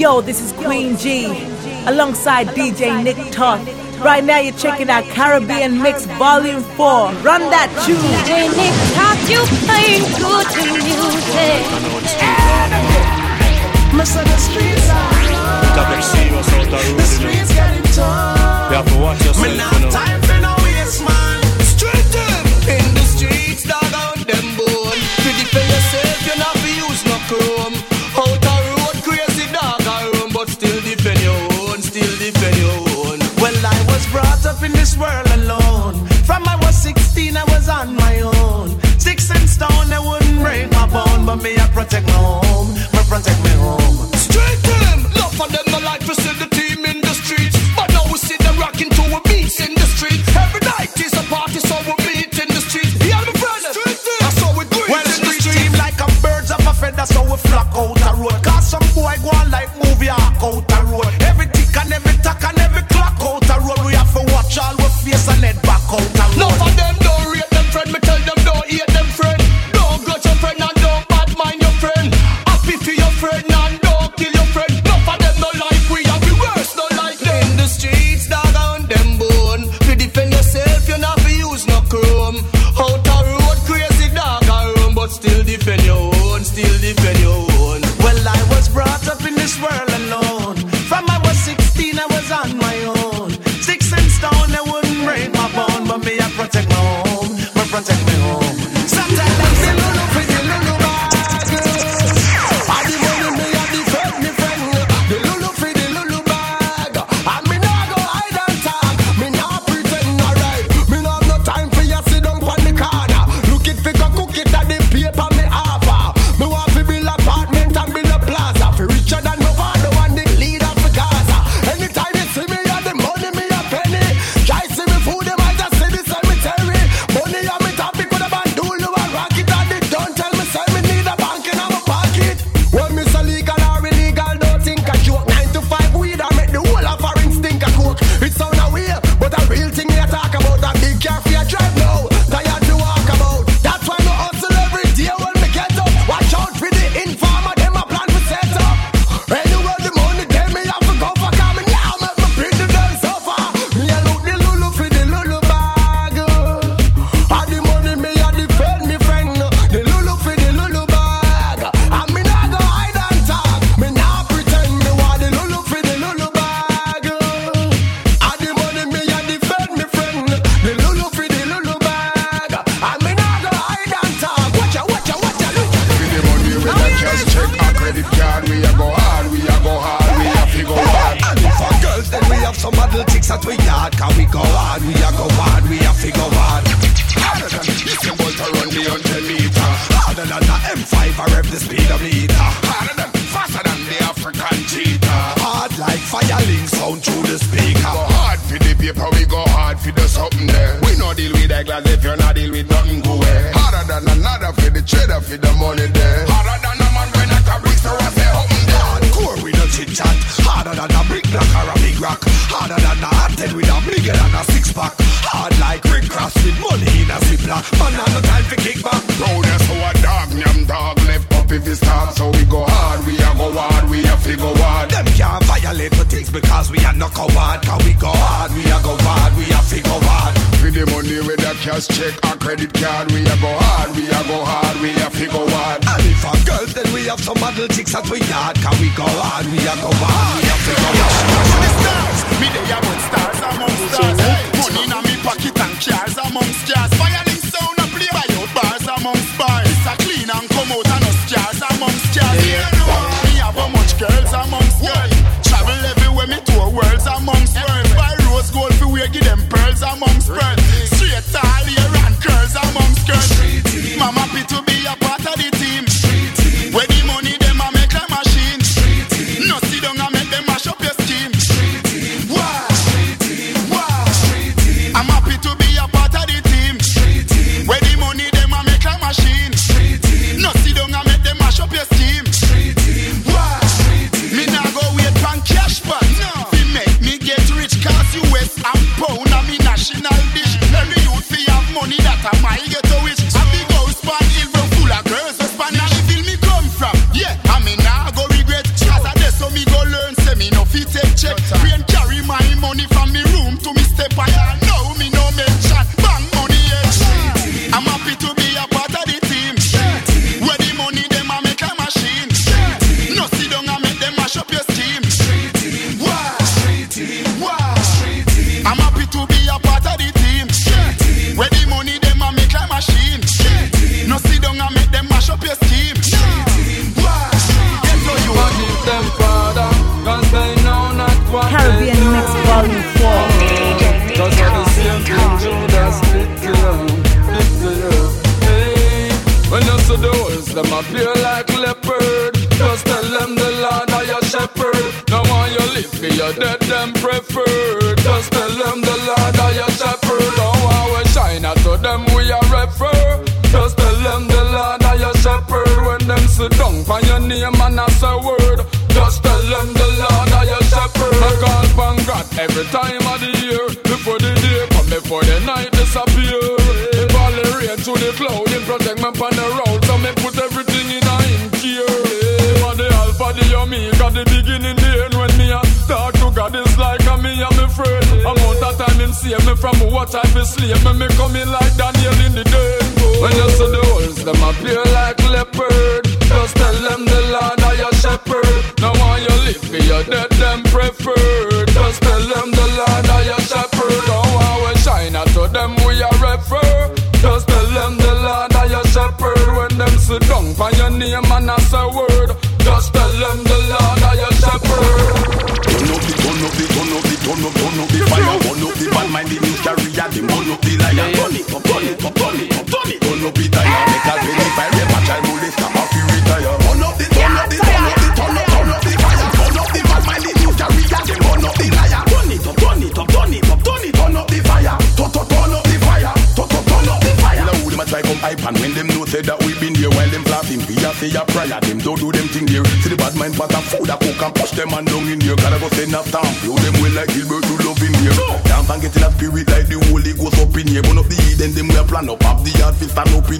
Yo, this is Queen G alongside DJ Nick Toth. Right now, you're checking out Caribbean Mix Volume 4. Run that tune. DJ Nick Toth, you playing good music. Listen, the streets ah. are. The streets getting tough. You have to watch yourself. and stone, they wouldn't break my bone. But me, I protect my home, I protect my home. Straight to them, love for them, no like to sit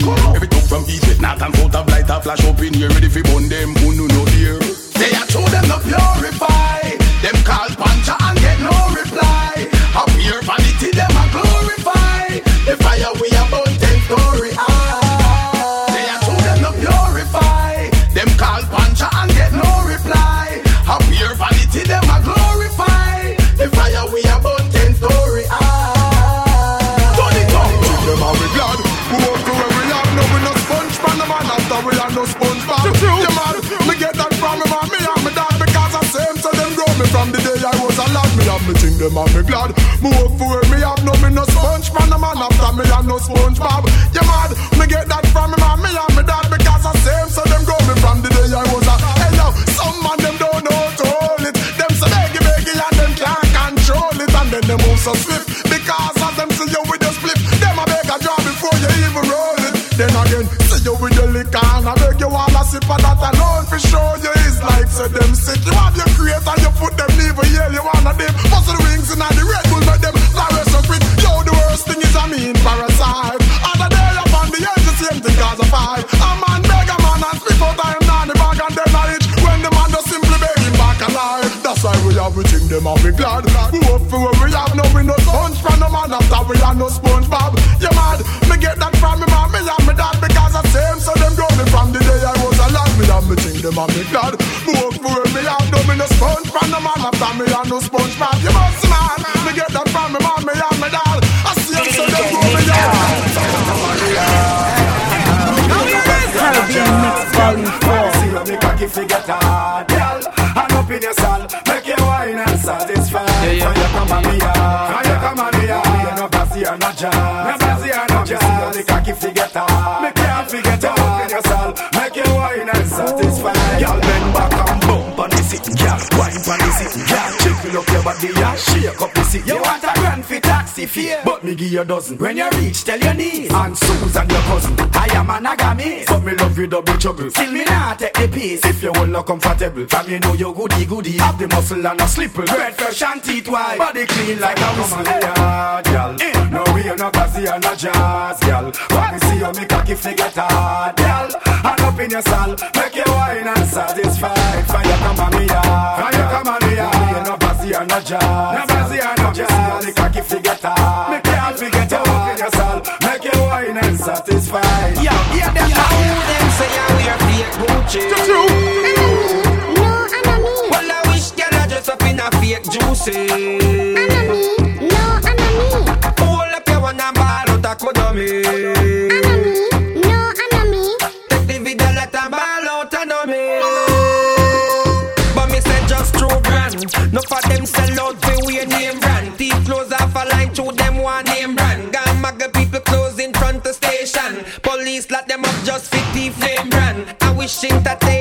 up here. Every talk from east, west, north and south of light a flash up in here. Ready fi burn them, who no no dear. Say I show them no purify. Them call pancha and get no reply. How pure vanity them a glorify. The fire we pan. Yeah man, me get that from me man, me and me dad because I same so them grow me from the day I was a lad. Me have me think them and me glad. Me work me have no me no sponge pan the man after me and no sponge bob. Yeah mad, me get that from me man, me and me dad because I same so them grow me from the day I was a. Hey yo, some man them don't know to hold it. Them say beggy beggy and them can't control it and then they move so swift beg you all a sip of that alone for sure you is like say them sick. You have your and you put them a yell you wanna them muscle wings and the Red Bull make them flourish so quick. Yo, the worst thing is I mean parasite. Other day up on the edge, the same thing cause a fight. A man beg a man and spit out time down the bag and then I itch when the man just simply beg him back alive. That's why we have we think them and we glad. We hope for what we have no we no sponge from the man after we have no sponge bob. You mad? Me get that from me mom, me and them and me glad. Hope for what we have no we no sponge from the man after me have no sponge bob. You must man. Me get that from me mom, me and me dad. I see them so them grow me Caribbean Mix Volume 4. See a gift to get hard, girl. And up in your soul, make you wine and satisfy. Yeah, yeah. So you come on me yard, so you come on me yard. You no bossy and no jazz, no bossy and no jazz. See you make a gift Wine on the seat, girl. Jiggle up your body, yeah. Shake up the seat. You want a grand fit taxi fare, but me give you a dozen. When you reach, tell your niece and Susan your cousin. I am monogamy, but me love you double trouble. Still me not take the piece if you will not comfortable. From you know you goody goody, have the muscle and a slipper. Bread fresh and teeth white, body clean like a whistle. Yeah, girl. Eh. No we no crazy and no jazz, girl. When me see you make a gift to get hard, girl. And up in your soul, make you wine and satisfied. Fire come on me, yeah. Fire come on me, yeah. You no a no job. No Brazil a no job. The cocky forget her. Me can't forget her. Open your soul, make you wine and satisfied. Yo, yeah, them now who them say ah, I wear fake Gucci. No, enemy. Well, I wish girl I dress up in a fake juicy. Enemy. No, enemy. Hold up your one and ball out a Konami. Sell out for we name brand. Thief clothes off a line to them one name brand. Gone muggle people close in front of station. Police lock them up just for thief name brand. I wish entertainer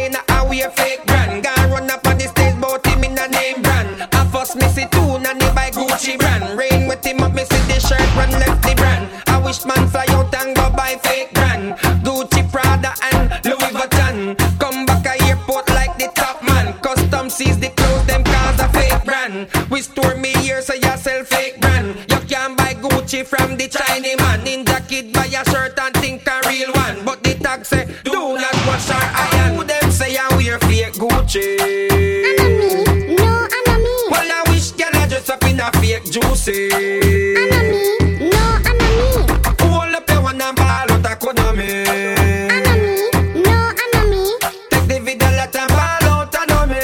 Gucci from the Chinese man. Ninja kid buy a shirt and think a real one. But the tag say do not wash our iron. Who them say I wear fake Gucci? Enemy. No, enemy. Well I wish girl I dress up in a fake juicy. Enemy. No, enemy. Hold up your one and ball out a Konami. Enemy. No, enemy. Take the video, let them ball out and know me.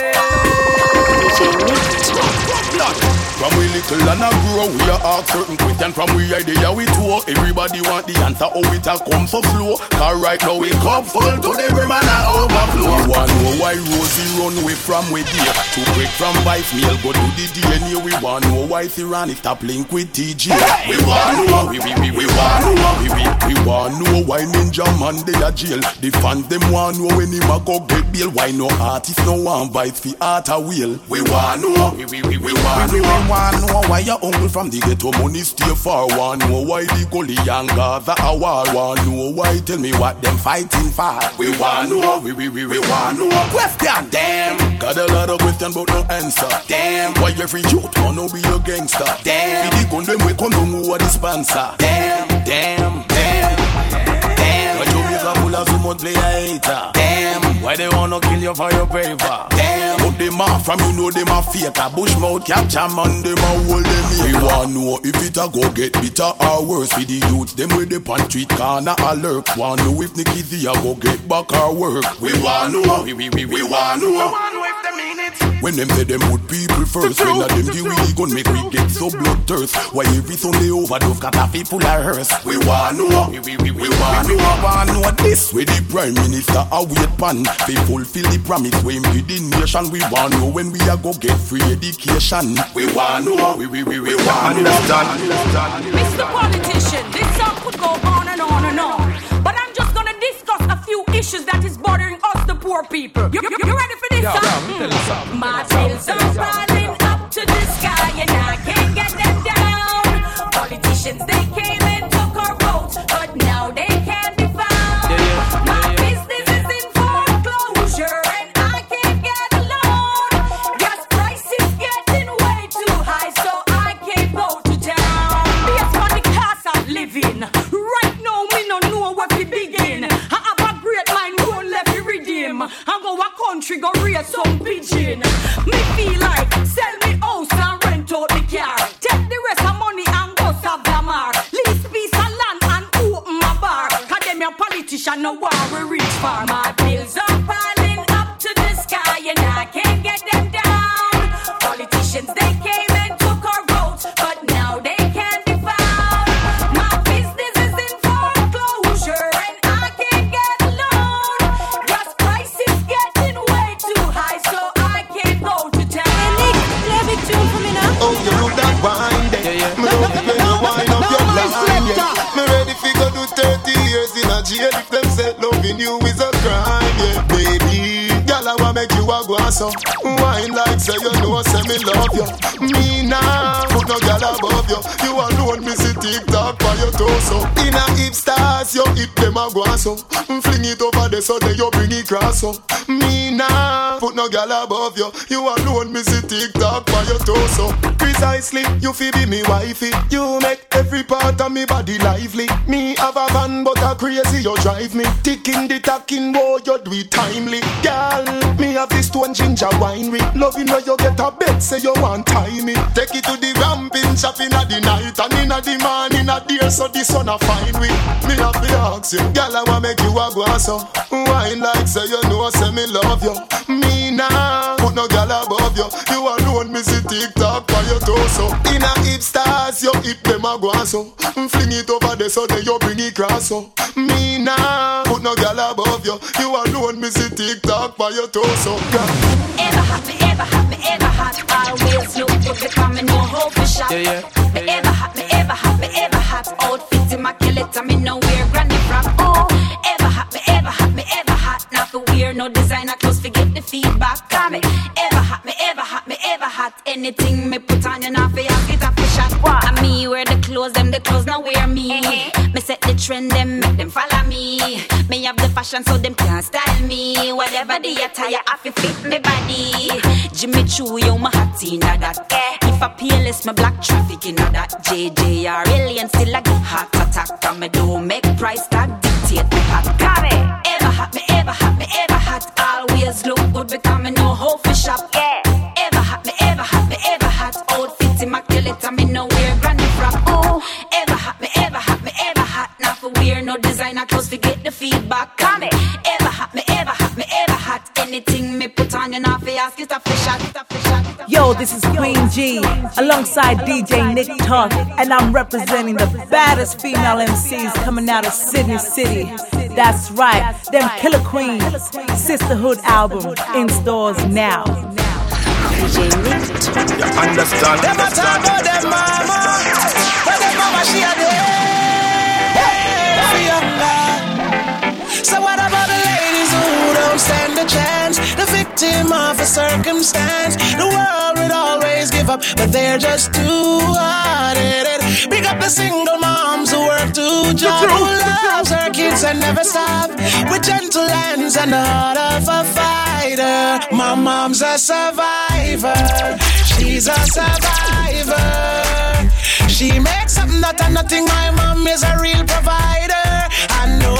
From we little and a grow, we a ask certain question From we idea we tour. Everybody want the answer how it a come so slow Cause right now we come full to the brim and a overflow. We want know why Rosie run away from we dear To break from vice meal go to the DNA We want know why Tirani stop link with TG We want know, we we we we want know We we we want know why Ninja Man they a jail. The fans them want know when him a go get bail. Why no artist no want vice fi art a wheel? We want know, we we we we want know We want know why your uncle from the ghetto. Money stay far one. know why the gully and Gaza a war one. know why tell me what them fighting for? We want know, we we we we want know Question, damn. Got a lot of question but no answer. Damn, why every youth wanna be a gangster? Damn, the gun them we come down who are Damn, damn, Of so much play hater Damn, why they wanna kill you for your paper Damn, but them off from you know them a fake A bush mouth capture man them a hold them here. We want know if it a go get bitter or worse For the youth. Them with the pan street corner alert Want know if Nicky Z a go get back or work. We want know, we we we we want know. When them say them would people first When a them the gun make we get so bloodthirst Why every Sunday overdose got a full of hearse. We want know, we, we, we, we want know. want know this Where the prime minister a wait pan They fulfill the promise when we give the nation We want know when we are go get free education We want know, we, we, we, we want know Mr. Politician, this song could go on and on and on. But I'm just gonna discuss a few issues that is bothering us, the poor people. You, you, you ready for this? song? Mm. My bills are piling up to the sky and I some pigeon. Me feel like sell me house and rent out the car. Take the rest of money and go Savamar. Lease piece of land and open my bar. Cause them your politician no war we reach far. My bills jail if them say loving you is a crime. Yeah, baby. Girl, I wanna make you a go so uh, Wine like say you know say me love you Me nah put no girl above you You alone me see TikTok by your torso uh. In In a hip stars, you hip them a go so. Uh, fling it over the so then you bring it cross so. Me nah, put no gal above you. You alone, me see TikTok by your torso. Precisely, you feel be me wifey. You make every part of me body lively. Me have a van, but a crazy you drive me. Ticking the tacking, boy, you do it timely. Girl, me have this stone ginger winery. Loving when you get a bed, say you want time me. Take it to the ramping shop in the night and in the morning a day, so the sun a fine we. Me have to ask you, girl, I want make you a go so. Wine like say you know, say me love you. Me nah, put no gal above you. You alone, me see TikTok by your torso. In a hip stars, you hip them a so. Fling it over the so then you bring it cross so. Me nah, put no gal above you. You alone, me see TikTok by your torso. Ever hot, ever hot, me ever hot. Always look because me no hope for yeah. Me ever hot, me ever hot, me ever hot. Outfit immaculate, and me know where granny from. Oh, ever hot, me ever hot, me ever hot. Not for wear no designer clothes, forget the feedback. Come me ever hot, me ever hot, me ever hot. Anything me put on you not for ask it clothes, them the clothes now wear me. Me set the trend, them make them follow me. Me have the fashion, so them can't style me. Whatever the attire, I fi fit me body. Jimmy Choo, yo, my hot inna that. If I peerless, my black traffic inna that. JJR alien still I get heart attack. And me don't make price tag dictate me hot. It. Ever hot, me ever hot, me ever hot. Always look good because me know how for shop. Yeah. No designer clothes, forget the feedback. Come it. Ever hot, me ever hot, me ever hot. Anything me put on you not for ask it a fish shot, it a fish shot. it Yo, this is Queen G alongside DJ Nick Toth, and I'm representing the baddest female MCs coming out of Sydney City. That's right, them Killer Queens Sisterhood album in stores now. DJ Nick You understand? Them a talk about them mama, but them mama she a don't stand a chance? The victim of a circumstance. The world would always give up, but they're just too hard-headed. Pick up the single moms who work two jobs, who loves her kids and never stop. With gentle hands and the heart of a fighter. My mom's a survivor. She's a survivor. She makes something out of nothing. My mom is a real provider.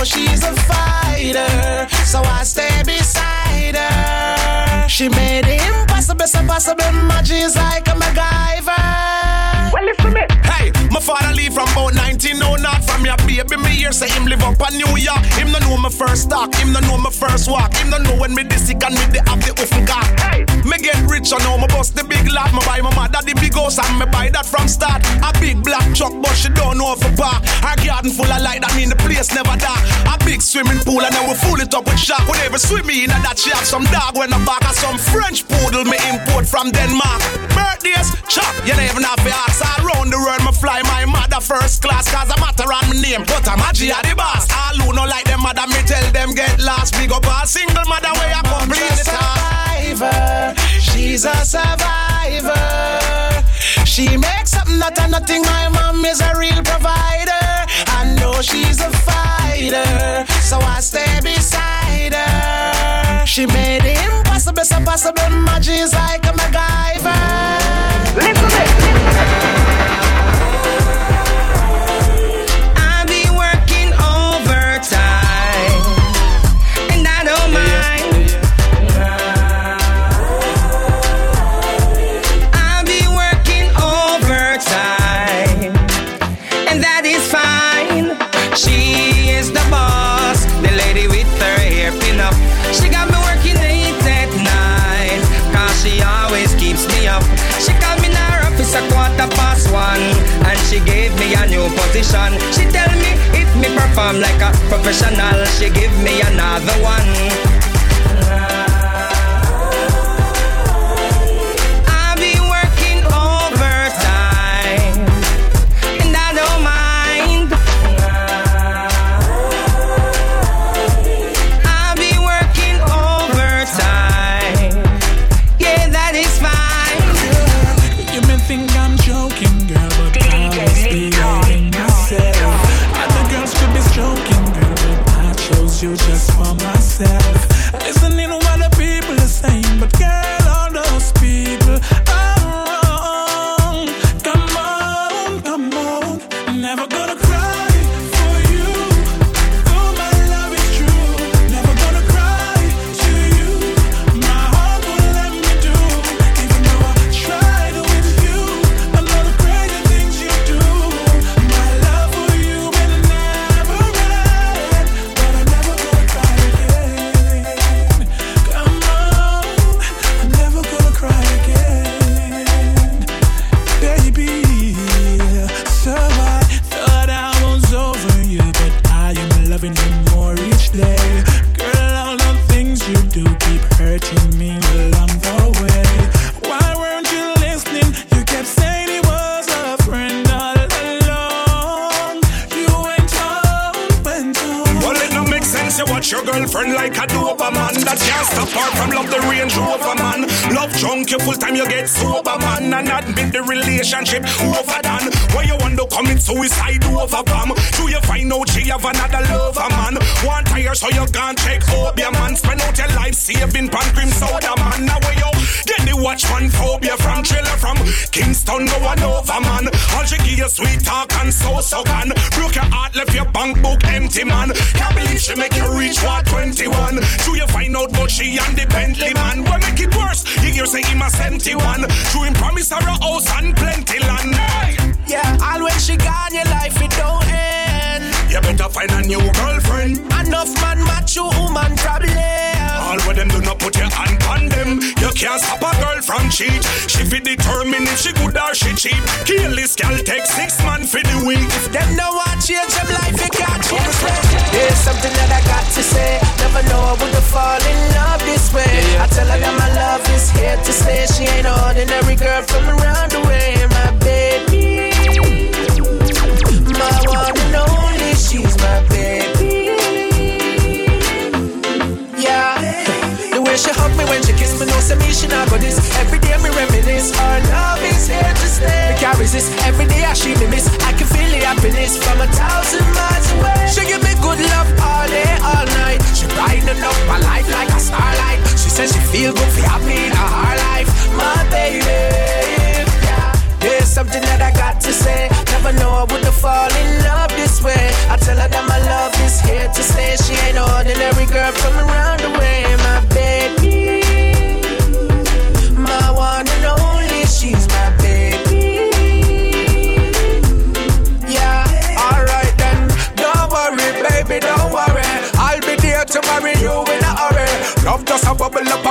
She's a fighter, so I stay beside her. She made impossible so possible. Magic is like a MacGyver. Well, listen me. Hey, my father leave from about 19, no not from your baby. Me here say him live up in New York. Him no know my first talk, him no know my first walk. Him no know when me this sick and me the have the offen cock. Hey, me get rich, I know me bust the big lot. Me buy my mother the big house and me buy that from start. A big black truck, but she don't know for park. Her garden full of light, that mean the place never dark. A big swimming pool and then we full it up with shark. Whenever swim in and that she have some dog when I back of some French poodle me import from Denmark. Birthdays, chop, you never have to ask. All round the world, me fly my mother first class, cause I matter on my name. But I'm a G at the boss. All who no like them mother, me tell them get lost. Big up a single mother where I complete a the task. survivor. She's a survivor. She makes something out of nothing. My mom is a real provider. I know she's a fighter, so I stay beside her. She made the impossible so possible. Magic is like a MacGyver. I she gave me a new position. She tell me if me perform like a professional, she give me another one. you just for myself. Feel good for happy in her life, my baby. Yeah. There's something that I got to say. Never know I would have fall in love this way. I tell her that my love is here to stay. She ain't ordinary girl from around the way, my baby. My one and only, she's my baby. Yeah, alright then. Don't worry, baby, don't worry. I'll be there to marry you in a hurry. Love just a bubble up,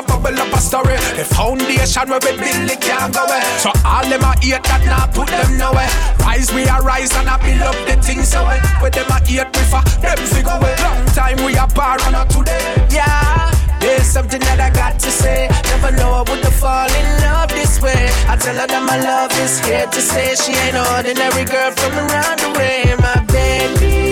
The foundation where we build it can't go away. So all them a hate that now put them nowhere. Eh. Rise we a rise and I build up the things eh, so way. Where them a hate we for them figure eh. away. Long time we a bar on a today. Yeah. There's something that I got to say. Never know I would have fall in love this way. I tell her that my love is here to stay. She ain't ordinary girl from around the way, my baby.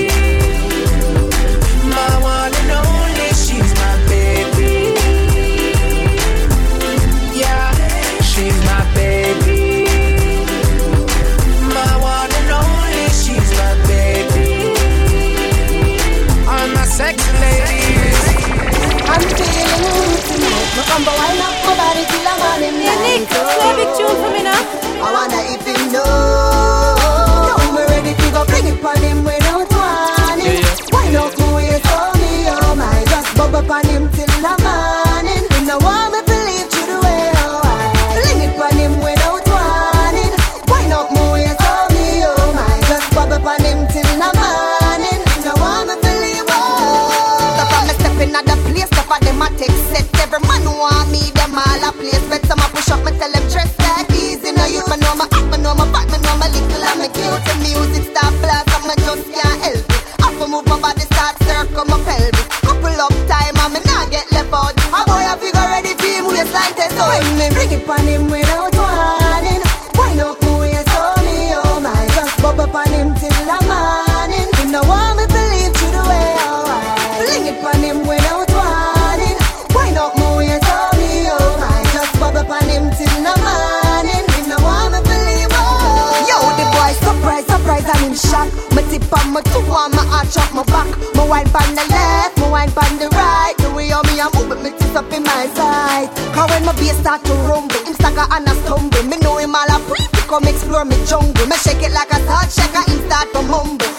Tonight. No come wind up my body till I'm on him Yeah, Nick, play a big tune for me now. I wonder if he know. Now me ready to go bring it on him without warning. Wind up my waist for me, oh my. Just bubble on him till the morning. You know want me believe you the way how I fling it on him without warning. Wind up my waist for me, oh my. Just bubble on him till the morning. You know want me believe oh. Stop on me stepping at the place, stop at them a take set. Want me, them all a place. Bet some a push up, me tell them dress like easy. No youth, me know my act, me know my back, me know my little and me cute. The music start blast, and me just can't help it. Up and move my body, start circle my pelvis. Couple up time, and me not get left out. A boy a figure ready him waistline test out. When me bring it on him without tip on my two on my arch up my back. My wine on the left, my wine on the right. The way how me a move with me tits up in my side. Cause when my bass start to rumble, him stagger and a stumble. Me know him all a pre come explore me jungle. Me shake it like a salt shaker, him start to mumble.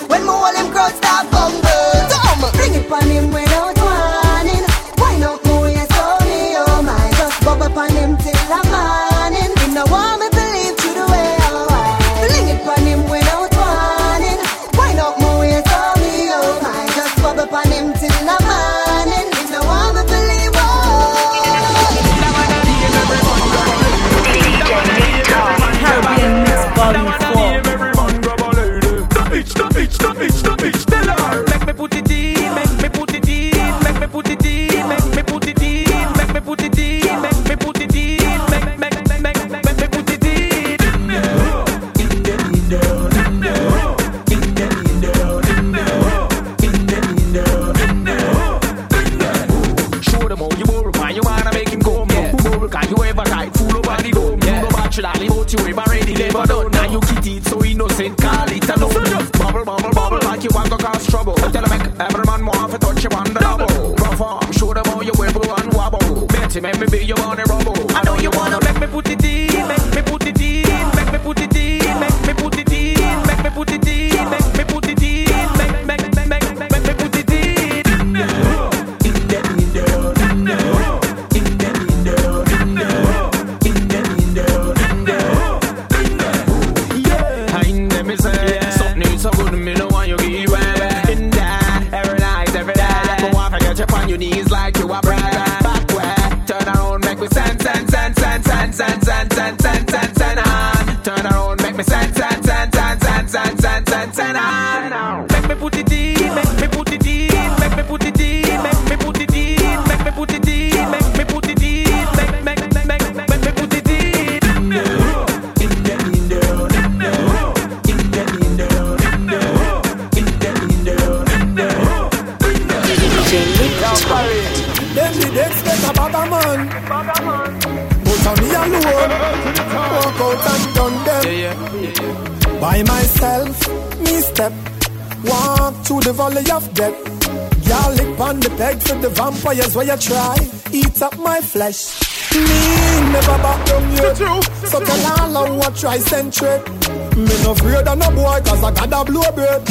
Through the valley of death. Y'all lick on the peg for the vampires where you try, eat up my flesh. Me never back down yet. So tell all of what try centric. Me no afraid of no boy cause I got a blow bread.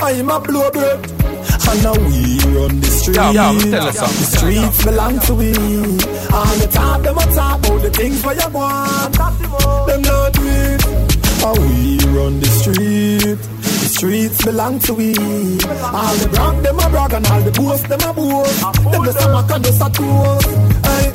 I'm a blow bread. And now we run the streets. Yo, yo, me tell you. The streets belong to we. All the time them a talk about the things where you want. Them not do it. How we run the street. Streets belong to we. All the brag them a brag and all the boast them a boast. Them the summer can just a toast. Hey.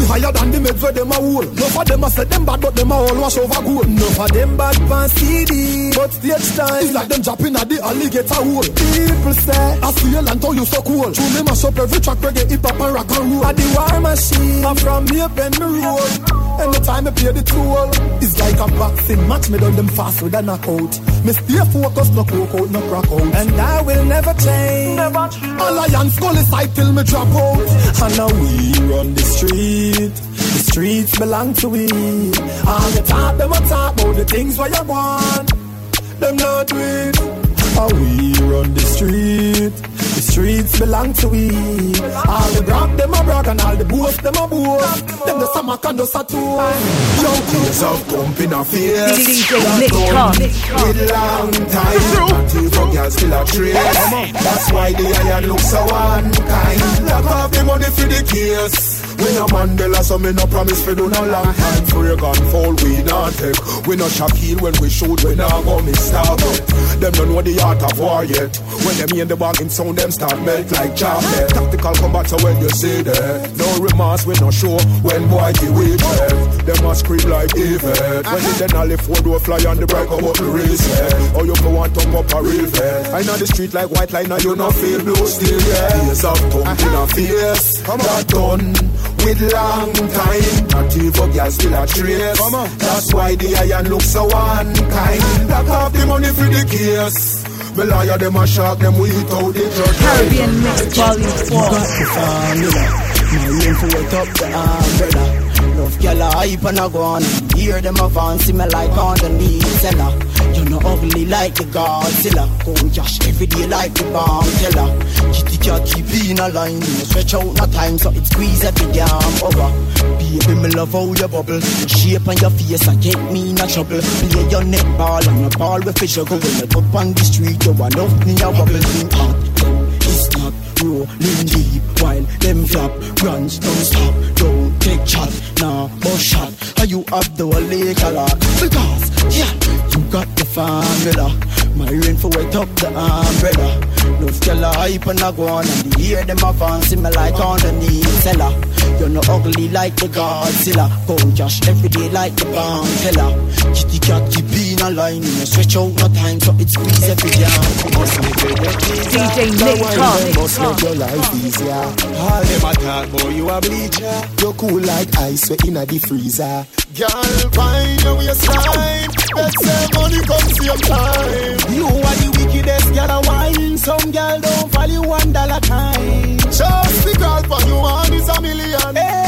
We higher than the meds where them a hole. No for them a say them bad, but them a all wash over gold. No for them bad pan CD, but stage time it's like them dropping at the alligator hole. People say I feel and tell you so cool. True me mash up every track reggae, hip hop and rock and roll. At the war machine, I'm from here bend me roll. Anytime I play the tool, it's like a boxing match. Me done them fast with a knockout. Me stay focused, no coke out, no crack out. And I will never change. Never Alliance skull is side till me drop out. And now we run the street. The streets belong to we. All the talk, them a talk about the things where you want. Them not do it. How we run the street. The streets belong to we. All the brag, them a brag, and all the boast, them a boast. Them the summer can just a tour. Yo, Years of pumping a face. DJ Nick Toth. With long time Until for girls still a trace That's why the iron looks so unkind Lock off the money for the case we no Mandela, so me no promise for do no long time gun fall, we not take. We no Shaquille when we shoot, we not go miss Them don't know the art of war yet. When them in the bargain sound, them start melt like chocolate. Tactical combat, so when you see that. No remorse, we no show When boy give way left Them a scream like David When the Denali four door fly on the break up the race Oh, you go want to up a real fast I know the street like white line, now you no feel blue still, yeah. Years of thumping a face That done with long time. Not even girls still a trace. That's why the iron looks so unkind. Lock off the money for the case. Me lawyer them a shark them we eat out the judge. Caribbean Mix Volume 4. the formula. My aim for wet up the umbrella. Gyal a hype and a go on. Hear them a fancy me like on the knee seller. You know ugly like the Godzilla. Go Josh every day like the bomb teller. Kitty cat keep in a line. You stretch out no time so it squeeze every damn over. Baby me love how you bubble. Shape on your face and get me in a trouble. Play your neck ball and your ball with fish. Go up on the street you want love me a wobble. Hot rolling deep while them flap runs don't stop don't take chat nah but shot. Are you up the a lot because yeah you got the formula my rain for wet up the umbrella love tell hype and I go on and hear them a fancy me like on the knee seller you're not ugly like the Godzilla go Josh every day like the bomb teller kitty cat keep in a line you stretch out no time so it's squeeze every jam DJ Nick Toth. must make your life easier. All them a talk, boy, you a bleacher. You cool like ice, we inna the freezer. Girl, find your waistline. Let's say money come same time. You are the wickedest girl a wine. Some girl don't value one dollar kind. Just the girl for you one is a million. Any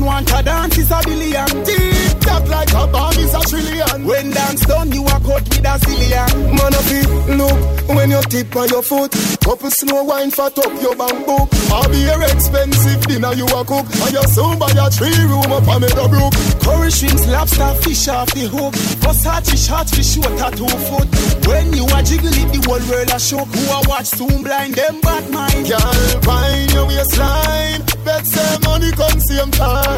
man want a dance is a billion. Deep tap like a bomb is a trillion. When dance done, you are caught with a zillion. Man of it, look, when you tip on your foot, couple snow wine fat up your bamboo. I'll be your expensive dinner you a cook, and you soon buy a three room up on the brook. Curry shrimps, lobster, fish off the hook. Versace shot fish short at two foot. When you are jiggle it, the whole world a shook. Who a watch soon blind them bad mind. Girl, find your waistline. Bet say money come same time.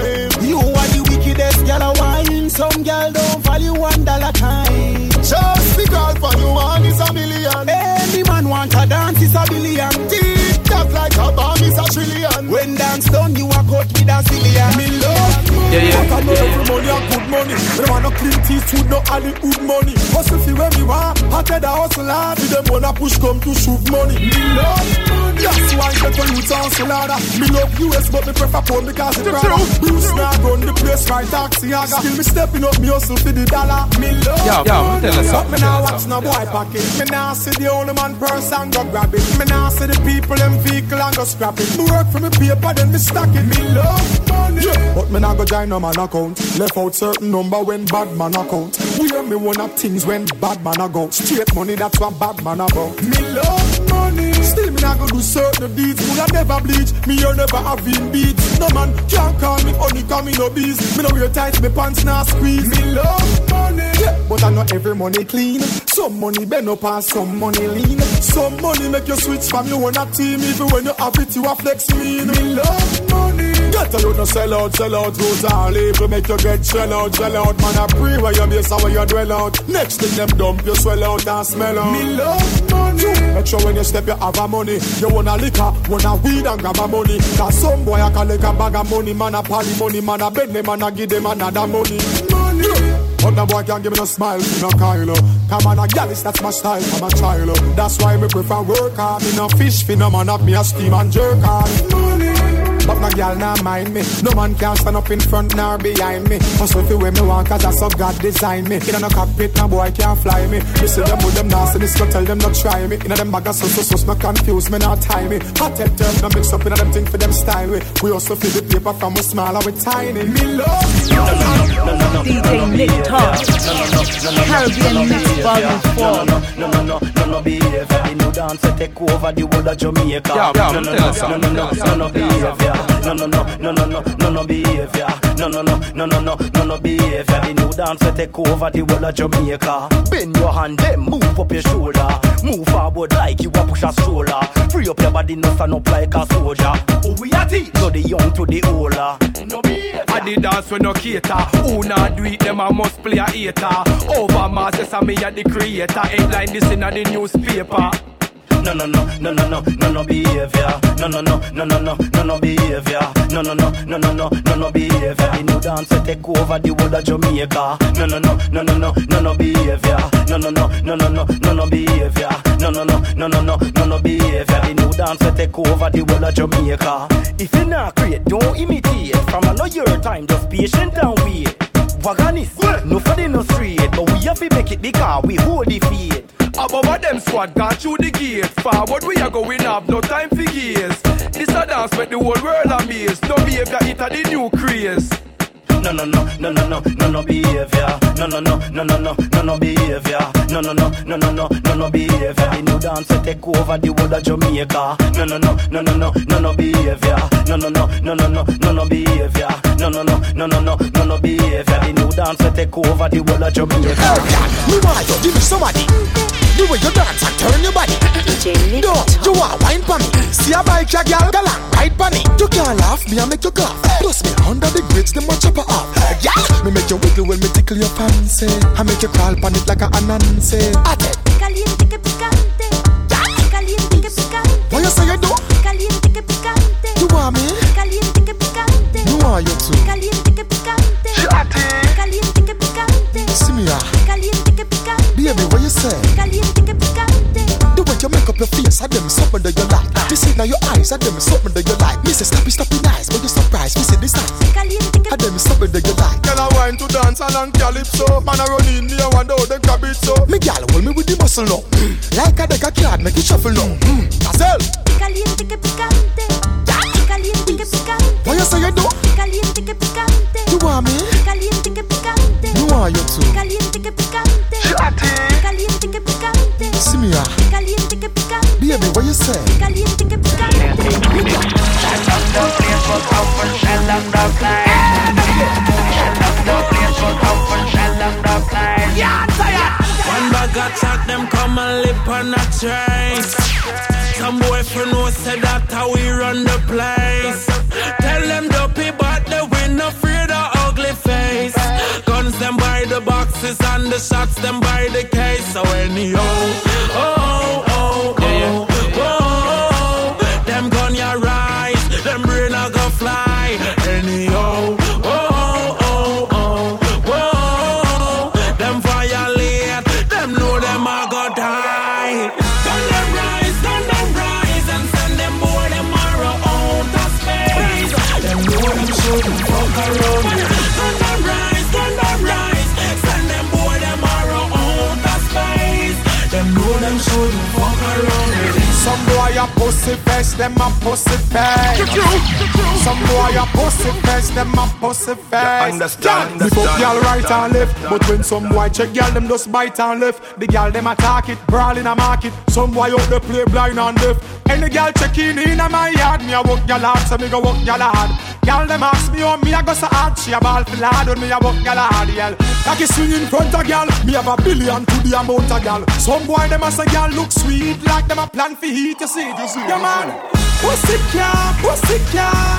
You are the wickedest gal a wine. Some gal don't value one dollar time. Just because for you one is a million. Any man want a dance is a billion. Tick tock like a bomb trillion. When dance done, you are caught with a zillion. Me love money. Yeah, yeah. I know every money a good money. Me want no clean teeth, food, no Hollywood money. Hustle fi where me want. I tell the hustle hard. Fi them wanna push come to shoot money. Me love money. That's why I get to roots hustle harder. Me love US but me prefer pound because it's brother. Bruce now run the place right taxi aga. Still me stepping up me hustle for the dollar. Me love Yo, yo, money. tell us But me tell now us watch no boy pocket. Me now see the only man person go grab it. Me now see the people them vehicle and go scrap it. Work for me paper then me stack it. Me love money. Yeah. But me now go join no man account. Left out certain number when bad man account. We hear me one of things when bad man a go. Straight money that's what bad man about. Me love money. Still me now go do certain deeds. Would I never bleach? Me you never have been beats. No man can't call me honey, call me no bees. Me no wear tight, me pants now squeeze. Me love money. Yeah, but I know every money clean. Some money bend up and some money lean. Some money make you switch from you on a team. Even when you have it, you a flex mean. Me love money. Get a you no sell out, sell out, rules are label, make you get shell out, shell out. Man, I pray where you base and where you dwell out. Next thing them dump, you swell out and smell out. Me love money. Make sure when you step, you have a money. You want a liquor, want a weed and grab a money. Cause some boy I can like a bag of money, man, a party money, man, a bed them, man, a give them another money. Money. But the boy can't give me no smile, no Kylo. Come on, a gallus, that's my style, I'm a child. That's why me prefer work hard. Me no fish, fin no man up me a steam and jerk hard. Money. But my gal not mind me. No man can stand up in front nor behind me. Hustle fi where me want cause that's how God designed me. In a no cockpit, no boy can't fly me. You see them with them nasty, this go tell them not try me. In a them bag of so so so no confuse me, not tie me. Hot head turn, no mix up in a them thing for them style we. We also feel the paper from we small and we tiny. Me love DJ Nick Toth, Caribbean Mix Volume 4. No, no, no, no, no, no behavior. The new dance take over the world of Jamaica. Yeah, yeah, no, no, tell us no, no, something, no, tell us no, no behavior. No, no, no, no, no, no, no, no behavior. No, no, no, no, no, no, no, no behavior. The new dance will take over the world of Jamaica. Bend your hand, then move up your shoulder. Move forward like you a push a stroller. Free up your body, no stand up like a soldier. Who we a teach? No, the young to the older. No behavior. I did dance when no cater. Who not do it, them I must play a hater. Over masses, I me a the creator. Headline this in a the newspaper. No no no no no no no no behavior no no no no no no no no behavior no no no no no no no no behavior the new dance take over the world of Jamaica no no no no no no no no behavior no no no no no no no no behavior no no no no no no no no behavior the new dance take over the world of Jamaica if you not create don't imitate from your time just patient and wait Waganis, no for the no straight But we have to make it because we hold the Above over them squad got through the gate. Forward we are going have no time for years. This a dance make the whole world amazed. No behavior it a the new craze. No no no no no no no no behavior. No no no no no no no no behavior. No no no no no no no no behavior. The new dance take over the world of Jamaica. No no no no no no no no behavior. No no no no no no no no behavior. No no no no no no no no behavior. The new dance take over the world of Jamaica. Me want you give me somebody. The way you dance and turn your body. DJ No, you want wine for me. See a bike, a girl, girl, ride for me. You can't laugh, me I make you cough. Plus me under the grades, them a chop her off. Yeah, me make you wiggle when me tickle your fancy. I make you crawl on it like a anansi. Caliente que picante. Caliente que picante. What you say you do? Caliente que picante. You want me? Caliente que picante. You want you too? Caliente que picante. Caliente que picante. See me ah, Caliente que picante. Baby, what you say? Caliente que picante. The way you make up your face, I them something that you like. Me see now your eyes, I them something that you like. Me say stop it, stop it nice, but you surprised. Me see this time, Caliente I them something that you like. Girl, I wine to dance along calypso. Man, I run in here, wonder how they grab it so. Me gal hold me with the muscle now. Mm. Like a deck of card, make it shuffle now. Mm. Gazelle, Caliente que picante. Caliente que picante. what you say you do? Caliente que picante. You want me? Caliente que picante. You How are you too? Caliente que picante. Caliente que picante. See me. Caliente que picante. Baby, what you say? Caliente que picante. One bag of chat, them come and lip on a train. Boxes and the shots them by the case. So anyhow, oh pussy face, them a pussy face. Some boy a pussy face, them a pussy face. understand, Me fuck understand, y'all right and left, but when some boy check y'all, them just bite and left. The girl them attack it, brawl in a market. Some boy out there play blind and deaf. Any girl check in in a my yard, me a walk y'all hard, so me go walk y'all hard. Girl them ask me how me a go so hard, she a ball for lad when me a walk hard, y'all. Cocky swing in front of girl, me have a billion to the amount of girl. Some boy them a say girl look sweet, like them a plan for heat, you see, you see. Yeah man, pussy cat, pussy cat,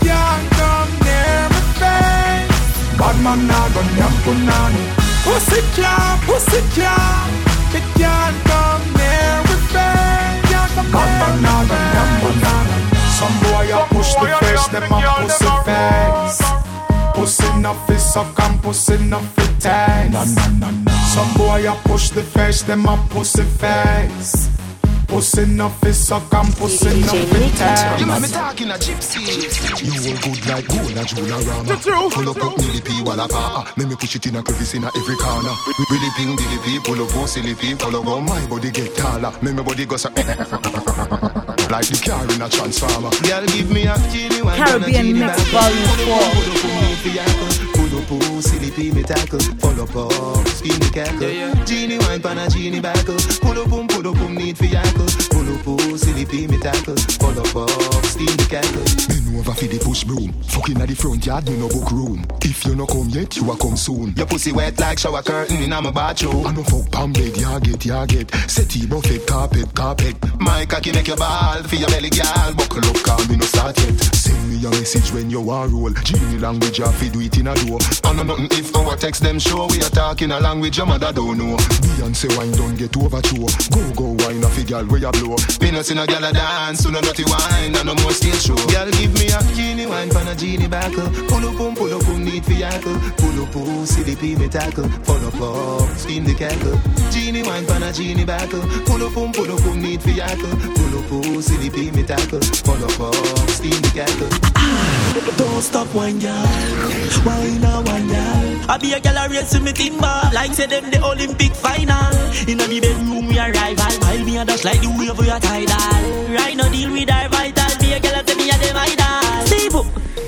can't come near me face. Bad man nah gun yam punani. Pussy cat, pussy cat, it can't come near me face. Can't come Bad man nah gun yam punani. Some boy a push the face, them a pussy face. Pussy no fi suck and pussy no fi taste. Some boy a push the face, them a pussy face. Pussy no fi suck and pussy no fi taste. You know me talking a gypsy. You all good like gold and jewel rama. Pull up up Millie P walla pa. Let me push it in a crevice in a every corner. Really ping Billy P, pull up go silly P, follow go my body get taller. Me me body go so like the car in a transformer. Girl, give me a genie. Caribbean Mix Volume 4. Pull up, uh, oh, silly pea me tackle. Follow up, skin the cackle. Genie wine pan a genie backle. Pull up, boom, pull up, boom, need for yackle. Pull up, oh, silly pea me tackle. Follow up, skin the cackle. Bend over for the push broom. Fucking at the front yard, me no book room. If you no come yet, you a come soon. Your pussy wet like shower curtain in my bathroom. I no fuck palm bed, ya get, ya get. Settee buffet, carpet, carpet. My cocky make your ball for your belly, girl. Buckle up, call me no start yet. Send me a message when you are roll. Genie language, I fi do it in a door. I know nothing if our text them show we are talking a language your mother don't know. Beyonce wine don't get overthrow. Go go wine off a girl where you blow. No see no girl a dance, so no dirty wine, and no more stage show. Girl give me a genie wine pan a genie backle. Pull up, boom, pull up, boom, need yackle. Pull up, boom, silly pea me tackle. Follow up, spin the cackle. Genie wine pan a genie backle. Pull up, boom, pull up, boom, need for yackle. Pull up, boom, silly pea me tackle. Follow up, oh, spin the cackle. Don't stop wine, girl. Wine a wine, girl. I be a girl a race with me timber. Like say them the Olympic final. In the bedroom we a. While me a dash like the wave we a tidal. Right now deal with our vital. Be a girl a tell me a them idol.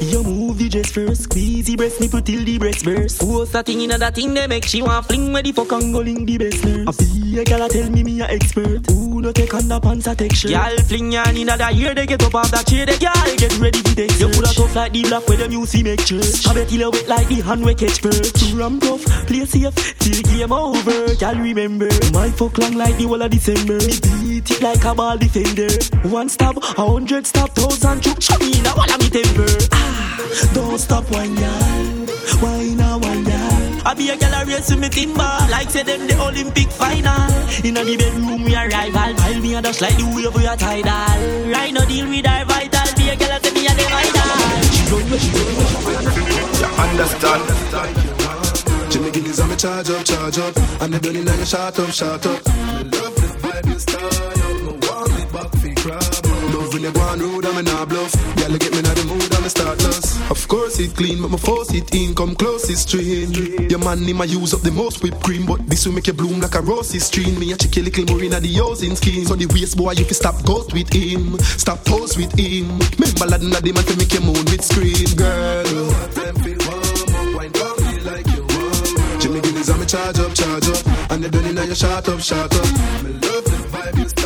You move the dress first, squeeze the breast nipple till the breast burst. Who's a thing in that thing they make she want fling where the fuck and go link the best nurse. I be a girl tell me me a expert. Who no take on the pants a texture. Girl fling yan in that year they get up off that chair. The girl get ready for take You pull a tough like the black where them you see make church. I bet you wet like the hand we catch perch. Ram tough, play safe till game over. Girl remember my fuck long like the whole of December. Me beat it like a ball defender. One stop, a hundred stop, thousand chook. Show me now all of me temper. Ah, don't stop girl, wine a one girl. I be a girl a race with me timber. Like say them the Olympic final. Inna the bedroom we a rival. While me a dash like the wave we a tidal. Right now deal with our vital. Be a girl a say me a the vital She run where she run You understand? Jimmy Gillies on me charge up, charge up. And the building on you shot up, shot up you go on road and me nah bluff. Girl you get me now the mood and me start lost Of course it clean but my force it in Come close it's strain Your man him a use up the most whipped cream But this will make you bloom like a rosy stream. Me a check your little more inna the housing skin. So the waist boy if you stop ghost with him. Stop pose with him. Remember lad inna the man to make you moan with scream. Girl me charge up, charge up. And you done in your shot up, shot up. Me love the vibe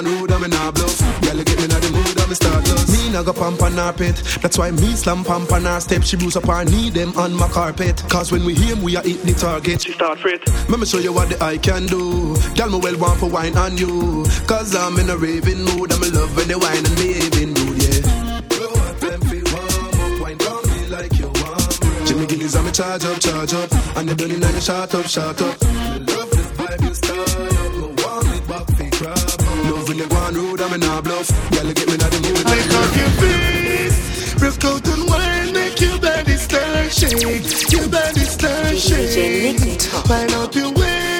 Love when you go on rude and me nah bluff. Girl, you get me in the mood and me start lost. Me nah go pump on her pit. That's why me slam pump on her step. She bruise up her knee them on my carpet. Cause when we aim, we are hit the target. She start fit. Let me show you what the eye can do. Girl, me well want for wine on you. Cause I'm in a raving mood. I'm in love when they wine and behaving mood, yeah. Blow up every warm up, wine down me like. Jimmy Gillies, I'm a charge up, charge up. And you're done in your shot up, shot up. Love the vibe you up. Me want it back for grab. Love when you go on road, I'm in a bluff. Girl, you get me in the mood. Make up your face, break out and wine, make your body start shake, your body start shake. Wind up your waist,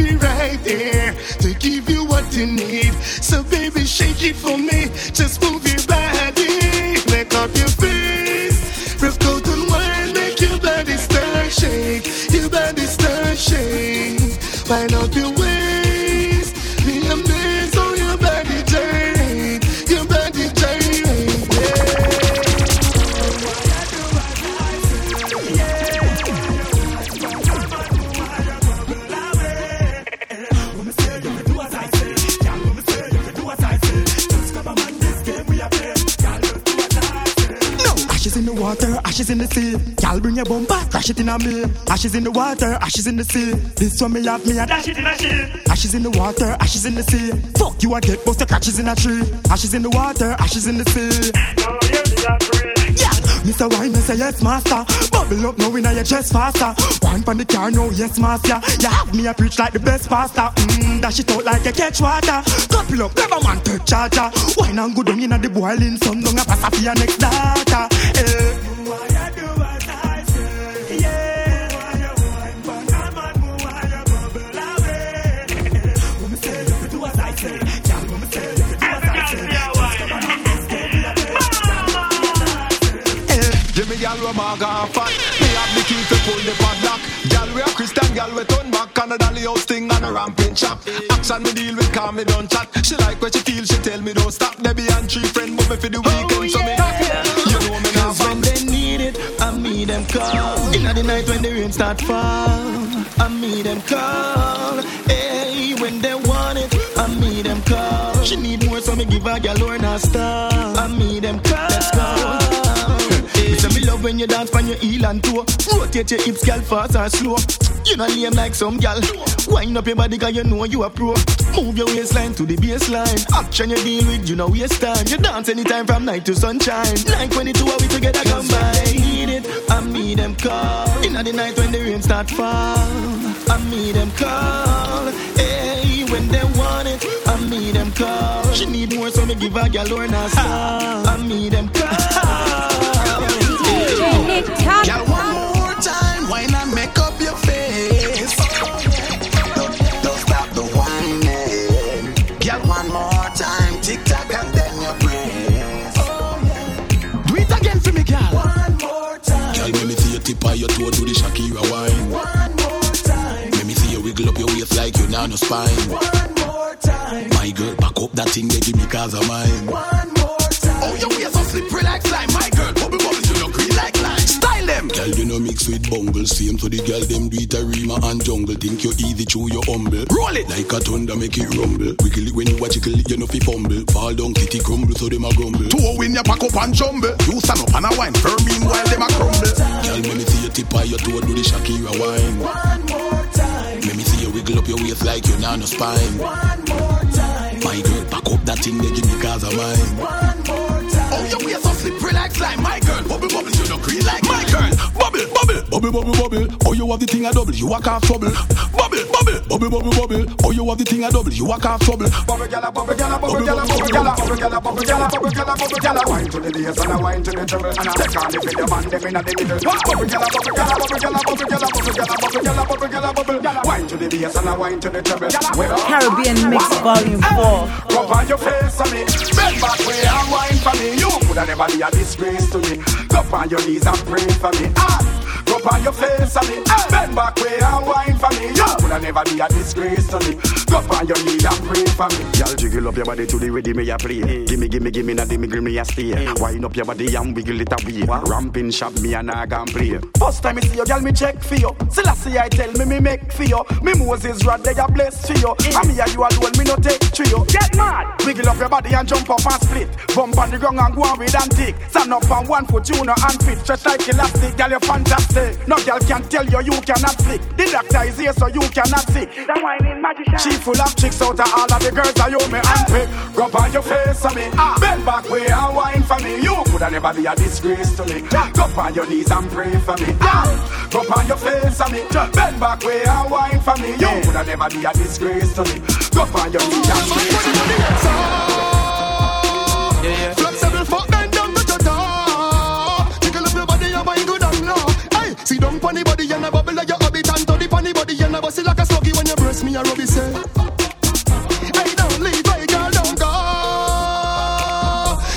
a me. Ashes in the water, ashes in the sea. This one me have me a dash it in a shit. Ashes in the water, ashes in the sea. Fuck you a get buster catches in a tree. Ashes in the water, ashes in the sea. Yeah, Mr. Wine, say yes, master. Bubble up now in your chest faster. Wine from the car, no, yes, master. You have me a preach like the best pastor. Mmm, dash it out like a catch water. Couple up, a man, take charger. Wine and go down in the boiling sun, down a pass up for your next data. Eh. Me maga and fat. Me have the key to pull the padlock. Gal we a Christian, gal we turn back. Canada house thing and a ramping chop. Action me deal with, calm me don't chat. She like what she feel, she tell me don't stop. Debbie and three friend move me for the oh, weekend, so me You know me now. Cause when they need it, I meet them call. In the night when the rain start fall, I meet them call. Hey, when they want it, I meet them call. She need more, so me give her gal or not star. You dance on your heel and toe. Rotate your hips, gal, fast or slow. You not lame like some gal. Wind up your body, cause you know you a pro. Move your waistline to the baseline. Action you deal with, you know waste time. You dance anytime from night to sunshine. 922 are we together combine. I need it, I meet them call. In the night when the rain start fall, I meet them call. Hey, when they want it, I meet them call. She need more, so me give her gal or not. I meet them call. Girl, one more time, why not make up your face? Don't, don't stop the whining. Girl, one more time, tick tock and then your praise. Do it again for me, girl. One more time. Girl, let me see your tip of your toe do the Shakira wine. One more time. Let me see you wiggle up your waist like you now no spine. One more time. My girl, back up that thing they give me cause of mine. One Girl, you know mix with bungle. Same to the girl, them do it a rima and jungle. Think you easy, chew you humble. Roll it like a thunder, make it rumble. Wiggle it when you watch it, you know fi fumble. Fall down, kitty crumble, so them a grumble. Two win you pack up and jumble. You stand up and a wine. Firm meanwhile them a crumble. Girl, let me see your tip of your toe do the Shakira wine. One more time. Let me see you wiggle up your waist like you now no spine. One more time. My girl, back up that thing they give me cause of mine. One more time. Oh, your waist so slippery like slime. My girl, bubble bubble, you no green like my girl. Bubble bubble, bubble bubble bubble. Oh, you have the thing a double, you walk off trouble. Bubble bubble, bubble bubble bubble. Oh, you have the thing a double, you walk off trouble. Bubble gala, bubble gala, bubble gala, bubble gala, bubble gala, bubble gala, bubble gala, bubble gala. Wine to the bass and a wine to the treble, and I take on the video man, them inna the middle. Bubble gala, bubble gala, bubble gala, bubble gala, bubble gala, bubble gala, bubble gala, bubble gala. Wine to the bass and a wine to the treble. Caribbean Mix Volume 4. Rub on your face on me, bend back way and wine for me. You coulda never be a disgrace to me. Go on your knees and pray for me. Ah. Go on your face on me, bend back way and wine for me. You coulda never be a disgrace to me. Go on your knees and pray for me. Y'all jiggle up your body to the rhythm me a play. Mm. Gimme, gimme, gimme, na dimmy, gimme a stay. Mm. Wind up your body and wiggle it away. Ramping shop me and I can play. First time me see you, girl, me check for you. Selassie I tell me me make for you. Me Moses rod they a bless for you. Mm. And me and you alone, me no take trio. Get mad, wiggle up your body and jump up and split. Bump on the ground and go on with antique. Stand up on one foot, you know and fit. Stretch like elastic, girl, you fantastic. No girl can tell you you cannot flick. The doctor is here so you cannot see. The whining magician. She full of chicks out of all of the girls that you me and pick. Rub on your face on me. Ah. Bend back way and wine for me. You coulda never be a disgrace to me. Go on your knees and pray for me. Ah. Go on your face on me. Bend back way and wine for me. You coulda never be a disgrace to me. Go on your knees and pray for me. Yeah, yeah. See pon the body and a bubble like your habit and to the pon the body and a bust it like a sluggy when you breast me a rubby say. Hey, don't leave, hey girl, don't go.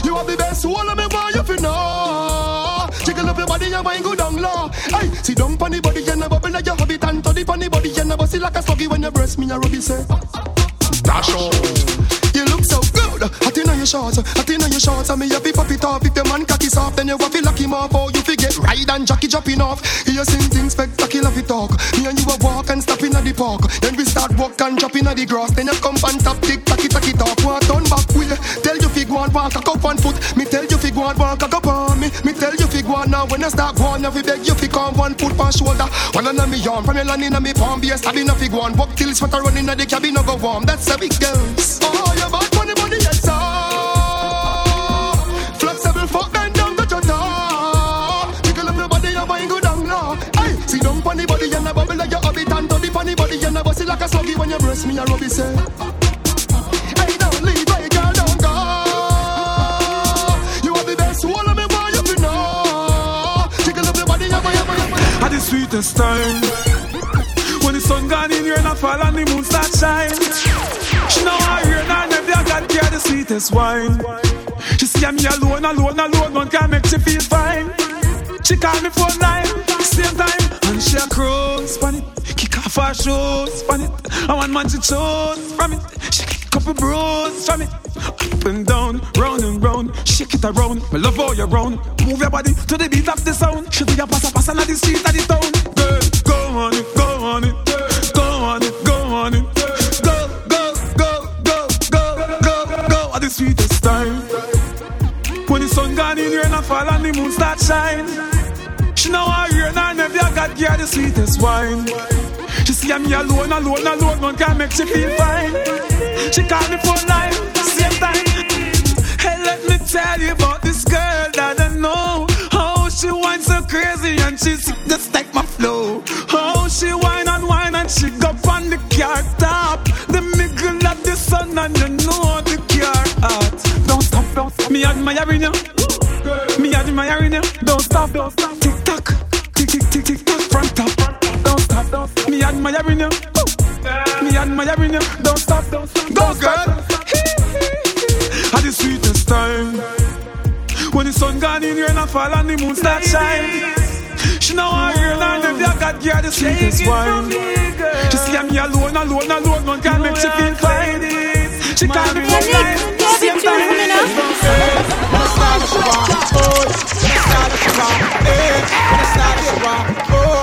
You are the best one of me, boy, you fi know. Jiggle up your body and wine good and low. Hey, see down pon the body and a bubble like your habit and to the pon the body and a bust it like a sluggy when you breast me a rubby say. Dash You look so good. Hot inna your shorts, hot inna your shorts. And me happy pop it off. If your man cocky soft, then you have to lock him off. Or you forget ride and jockey dropping off. Hear sing things spectacular fi talk. Me and you a walk and stop inna the park. Then we start walk and drop inna the grass. Then you come and tap tick tacky tacky talk. Want turn back way. Tell you fi go and walk a cup one foot. Me tell you fi go and walk a cup on me. Me tell you fi go and now when you start going, you fi beg you fi come one foot on shoulder. One on me arm, from your land inna me palm. Be a stabbing a go and walk till sweat a run inna the cabin no go warm. That's a big girls. Oh, you a it sluggy when you breast me a rubby say. Hey, don't leave, hey girl, don't go. You are the best one of me, boy, you fi know. Jiggle up your body wine, wine, wine. At the sweetest time When the sun gone in and I fall and the moon start shine She know I hear now never got care the sweetest wine She see me alone, alone, alone, one can make she feel fine She call me phone line, same time And she a cruise on it, off shoes on it I want man to choose from it. She kick couple bros from it. Up and down, round and round. Shake it around, me love all you round. Move your body to the beat of the sound. She do your pass a pass on the street of the town. Girl, go on it, go on it. Go on it, go on it. Go, go, go, go, go, go, go. At the sweetest time. When the sun gone in here and fall and the moon start shine. She know I hear and I never got gear the sweetest wine She see me alone, alone, alone One can make she feel fine. She call me for line, same time. Hey, let me tell you about this girl that I know. Oh, she whines so crazy and she sick just like my flow. Oh, she whine and whine and she go on the car top. The middle of the sun and you know the car hot Don't stop, don't stop. Me admiring you. Me admiring you. Don't stop, don't stop. Tick tock, admiring you Me admiring you Don't stop, don't stop Go girl. At the sweetest time When the sun gone in here and I fall and the moon start shine. She know I hear and never got gear the sweetest wine. She see me alone, alone, alone One can make she feel fine. She call me phone line Same time. Up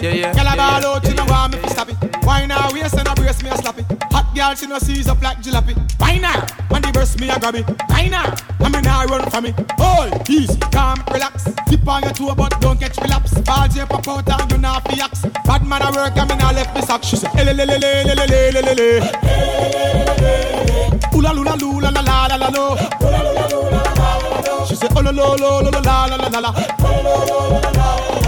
Yeah, yeah. Girl a Yeah, ball out, she no want me to stop it. Wine her waist and her brace me a slap it. Hot girl she no seize up like jalopy. Wine her, when the first me a grab it. Minor, I mean I run for me. Hold, easy, calm, relax. Tip on your toe, but don't catch relapse. Ball J pop out and you not fi axe. Bad man a work, I mean I left me sack. She say, eh, ele le le le le le le le le. Ooh la la la la la la la la. She say, oh la la la la la la la la la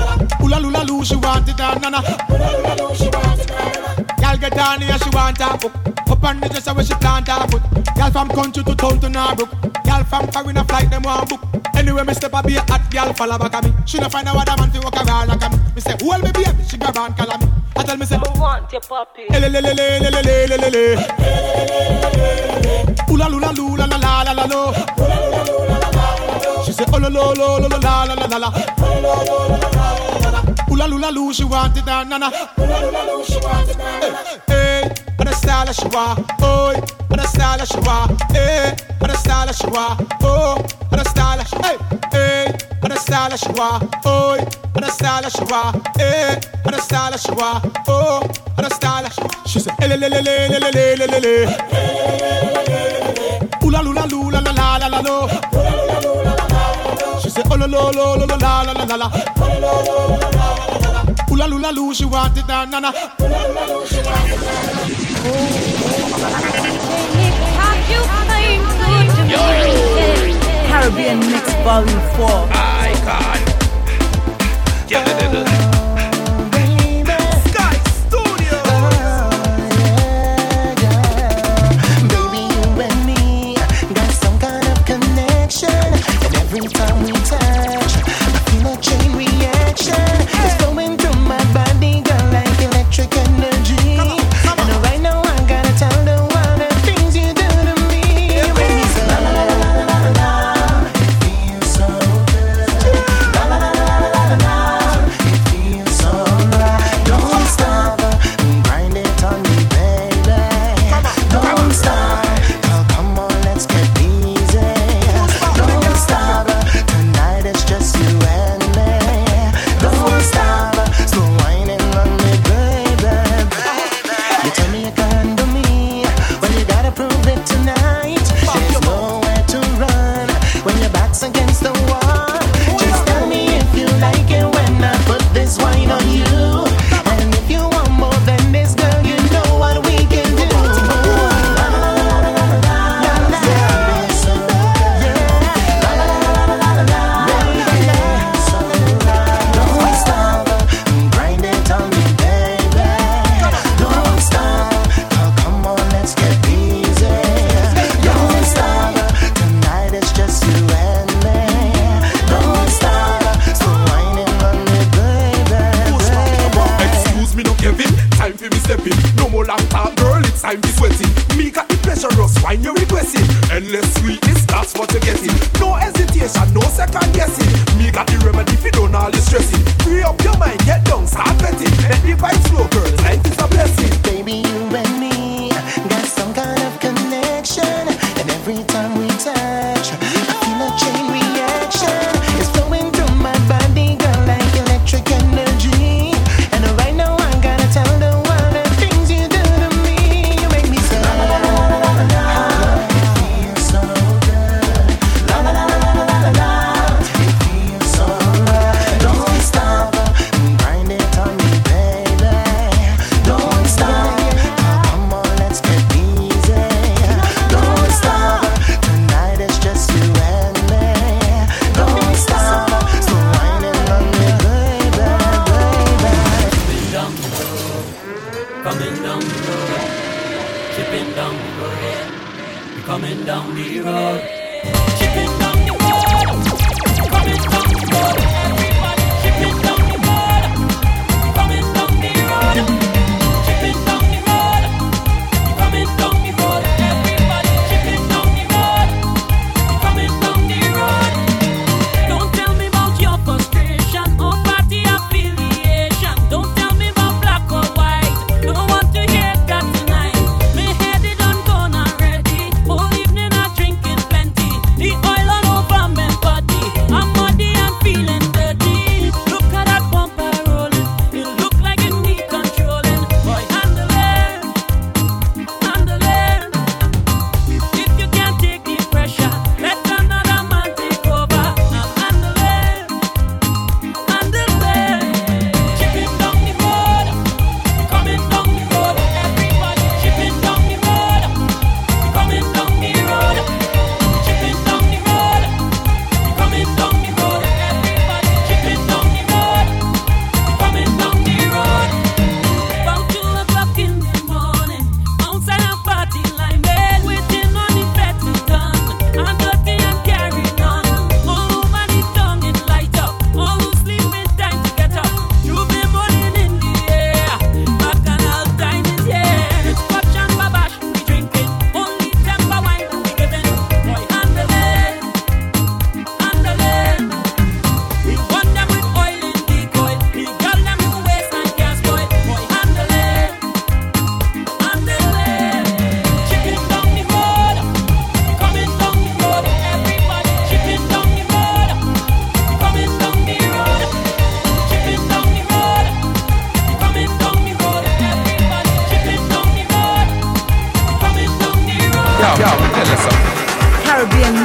hula hula loo, she want it on nana. Hula hula loo, she want it on nana. Girl get down here, she want her book. Up on the dresser where she plant her foot. Girl from country to town to Narbrook. Girl from foreign a flight, them want book. Anyway, me step a be a hot girl, follow back at me. She no find a water man to walk around like me. Me say, who hold be baby, she grab and call me. I tell me say, I want your puppy. Hula hula loo, la la la la la. Hula hula loo. She say, oh la la la la la la la la la. Ooh la la la, she want it and nana. Ooh la la la, she want it and Hey, what a style she want. Oh, what a style she want. Hey, what a style she want. Oh, what a style she. Hey, hey, what a style she want. Oh, what a style she want. Hey, what a style she want. Oh, what a style she. She say, eh, le le le le le le le le le le. Ooh la la la la la la la la la. She say, oh la la la la la la la la la. Ooh la la la, she want it and nana. Caribbean Mix Volume 4. I can. Yeah, da, da, da. Sky Studio. Baby, you and me got some kind of connection. And every time we attraction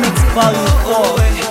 mix by you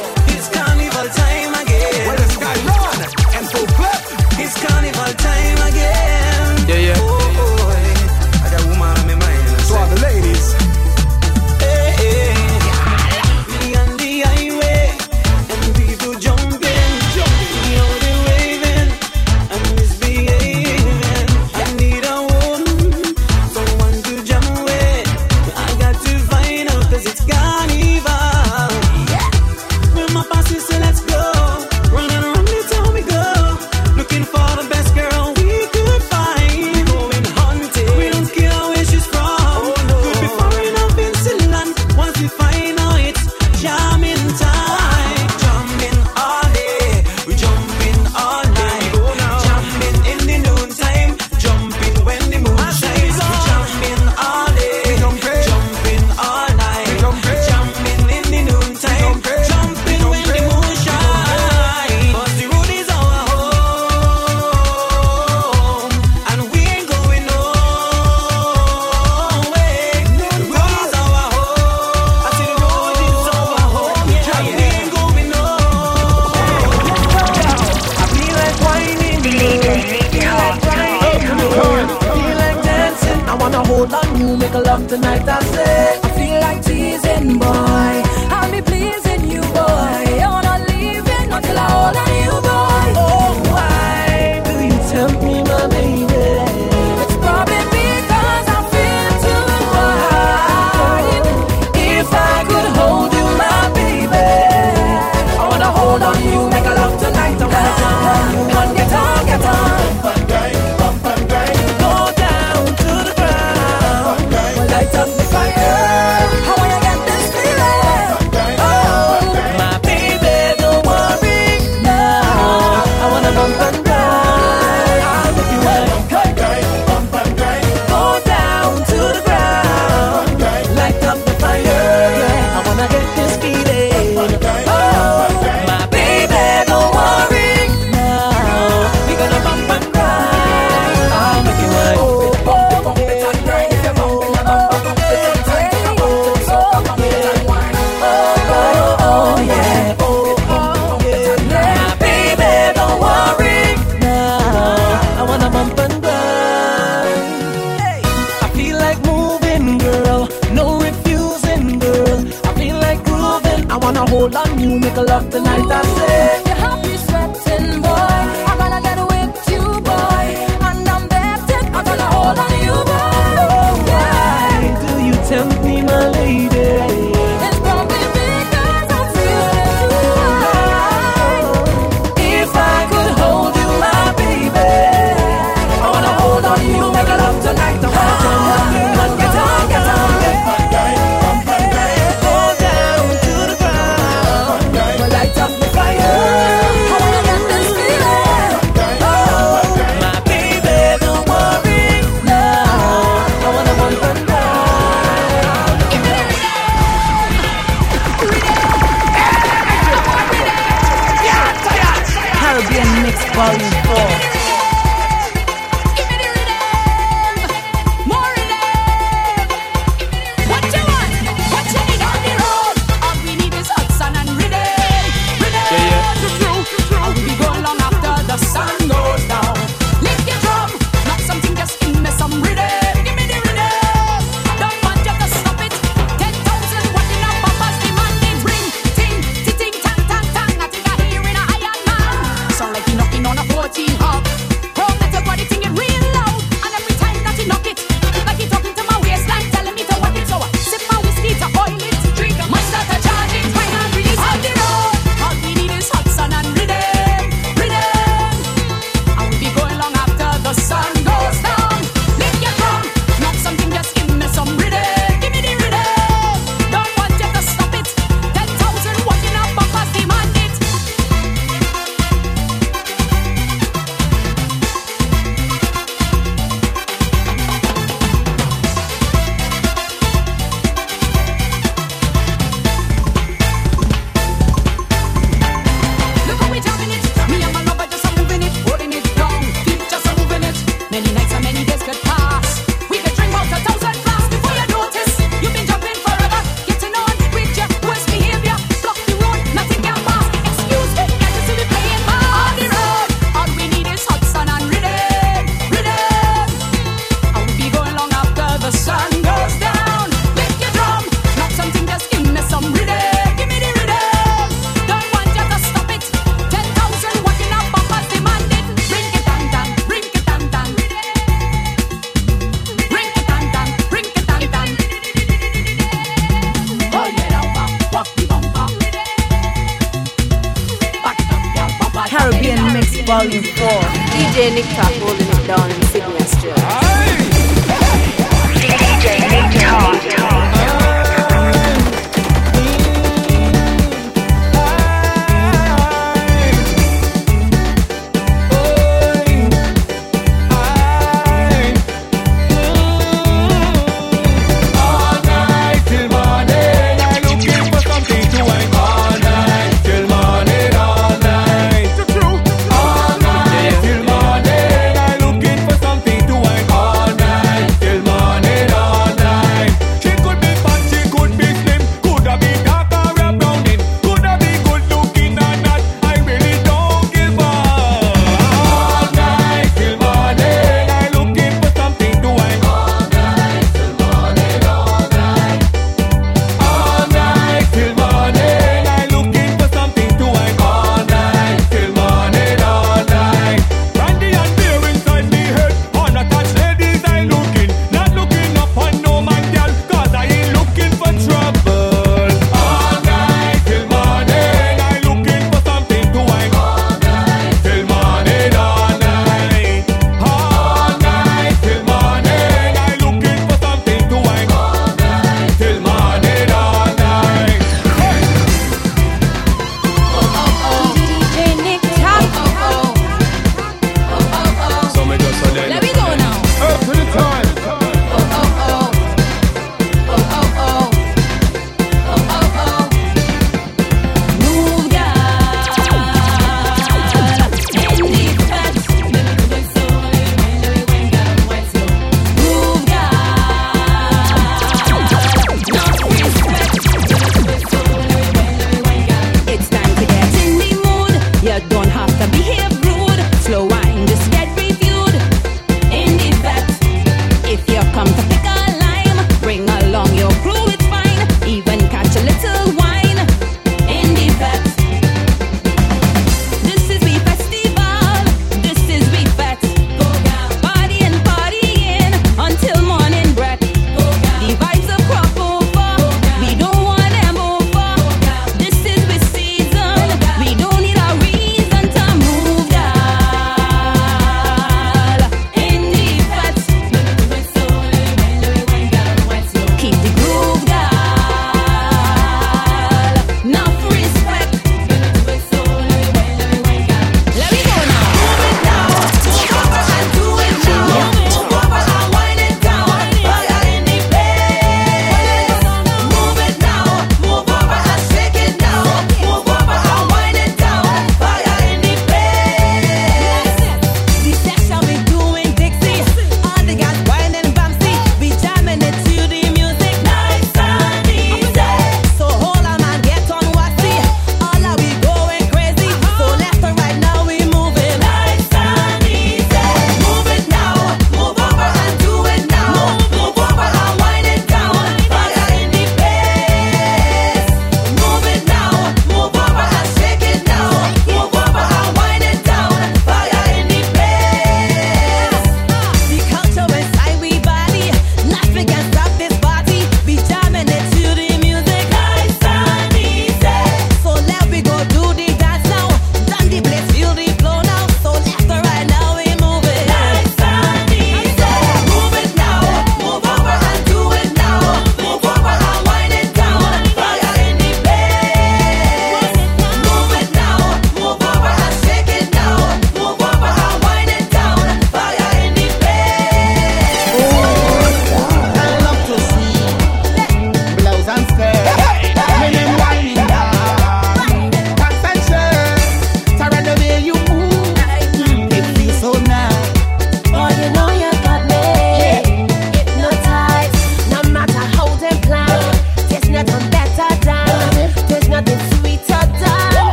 a 14 hop.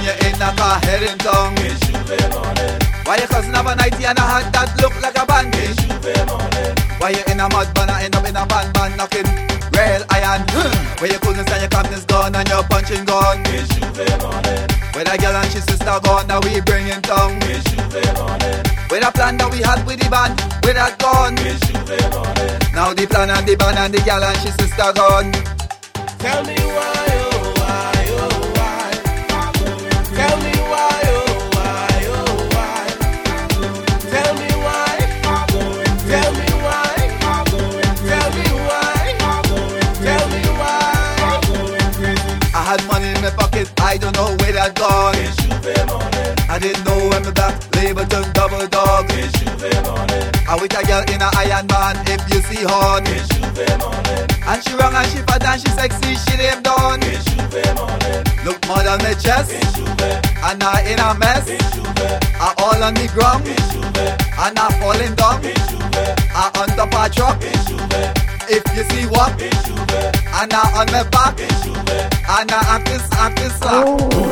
on you head like a herring tongue. Why your cousin have an idea and a hat that look like a band? Why you in a mud bun and end up in a band band knocking? rail iron. Hmm. Where your cousins and your captain's gone and your punching gone. We. Where the girl and she sister gone that we bring bringing tongue. We shoot plan that we had with the band, with that gone. Now the plan and the band and the girl and she sister gone. Tell me why. I don't know where that dog is. I didn't know when the black label turned double dog. I wish a girl in a iron man if you see horn. And she wrong and she fat and she sexy, she damn done. Look more than the chest. And I in a mess. I all on the ground. And I falling down. I on top of a truck. If you see what, and I on my back, and I acting, acting slack.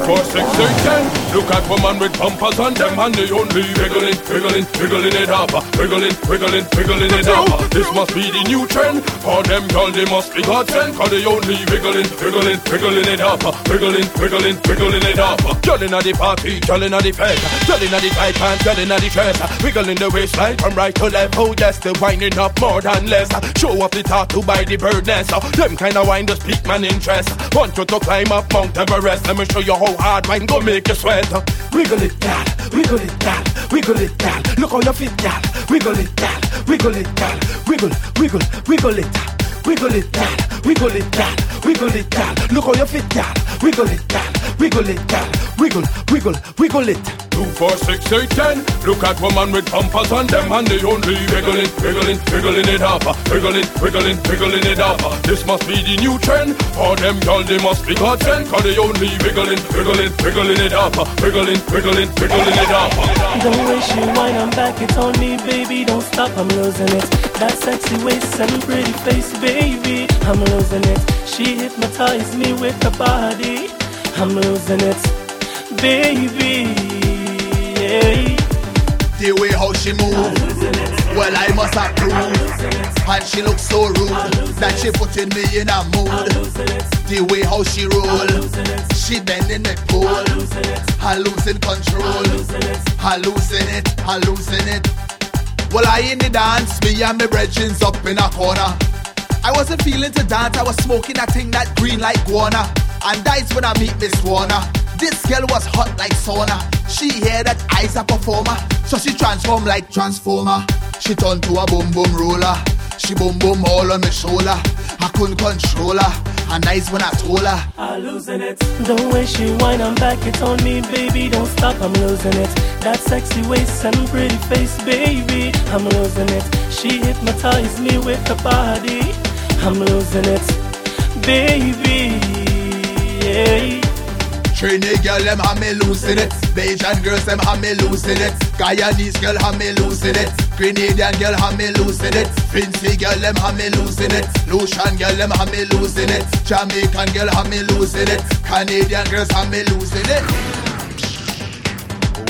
Four, six, eight, ten. Look at woman with bumpers on them and they only wiggling, wiggling, wiggling it up, wiggling, wiggling, wiggling it up. This must be the new trend. For them girl, they must be God sent, cause they only wiggling, wiggling, wiggling it up, wiggling, wiggling, wiggling it up. Girl inna the party, girl inna the fest, girl inna the tight pants, girl inna the dress, wiggling the waistline from right to left. Oh yes, they winding up more than less. Show off the tattoo by the bird nest. Them kind of wine just pique man interest. Want you to climb up Mount Everest? Let me show you how hard wine go make you sweat. Wiggle it, gal, wiggle it, gal, wiggle it, gal. Look how you fit, gal. Wiggle it, gal, wiggle it, gal. Wiggle, wiggle, wiggle it. Wiggle it, gal, wiggle it, gal, wiggle it, gal. Look how you fit, gal. Wiggle it, gal, wiggle it, gal. Wiggle, wiggle, wiggle it. Two, four, six, eight, ten. Look at woman with bumpers on them and they only wiggling, wiggling, wiggling it wiggle it up, wiggling, wiggling, wiggling it up. This must be the new trend. For them girl, they must be God sent, cause they only wiggling, wiggling, wiggling it up, wiggling, wiggling, wiggling it up. The way she whine, I'm back, it's on me, baby. Don't stop, I'm losing it. That sexy waist and pretty face, baby. I'm losing it. She hypnotized me with her body. I'm losing it, baby. Yeah. The way how she move, well I must approve. And she looks so rude that she putting me in a mood. The way how she roll, she bending the pole. I losing control, I losing it, I losing it. Well I in the dance, me and my brethrens up in a corner. I wasn't feeling to dance, I was smoking that thing that green like guana. And that's when I meet Miss Warner. This girl was hot like sauna. She hear that I's a performer, so she transform like transformer. She turned to a boom boom roller. She boom boom all on my shoulder. I couldn't control her, and nice when I told her. I'm losing it. The way she whine, I'm back, it's on me, baby. Don't stop, I'm losing it. That sexy waist and pretty face, baby. I'm losing it. She hypnotized me with her body. I'm losing it, baby. Yeah. Trini girl, them have me losing it. Bajan girls, them have me losing it. Guyanese girl, have me losing it. Grenadian girl, have me losing it. Fancy girl, them have me losing it. Lucian girl, them have me losing it. Jamaican girl, have me losing it. Canadian girls, have me losing it.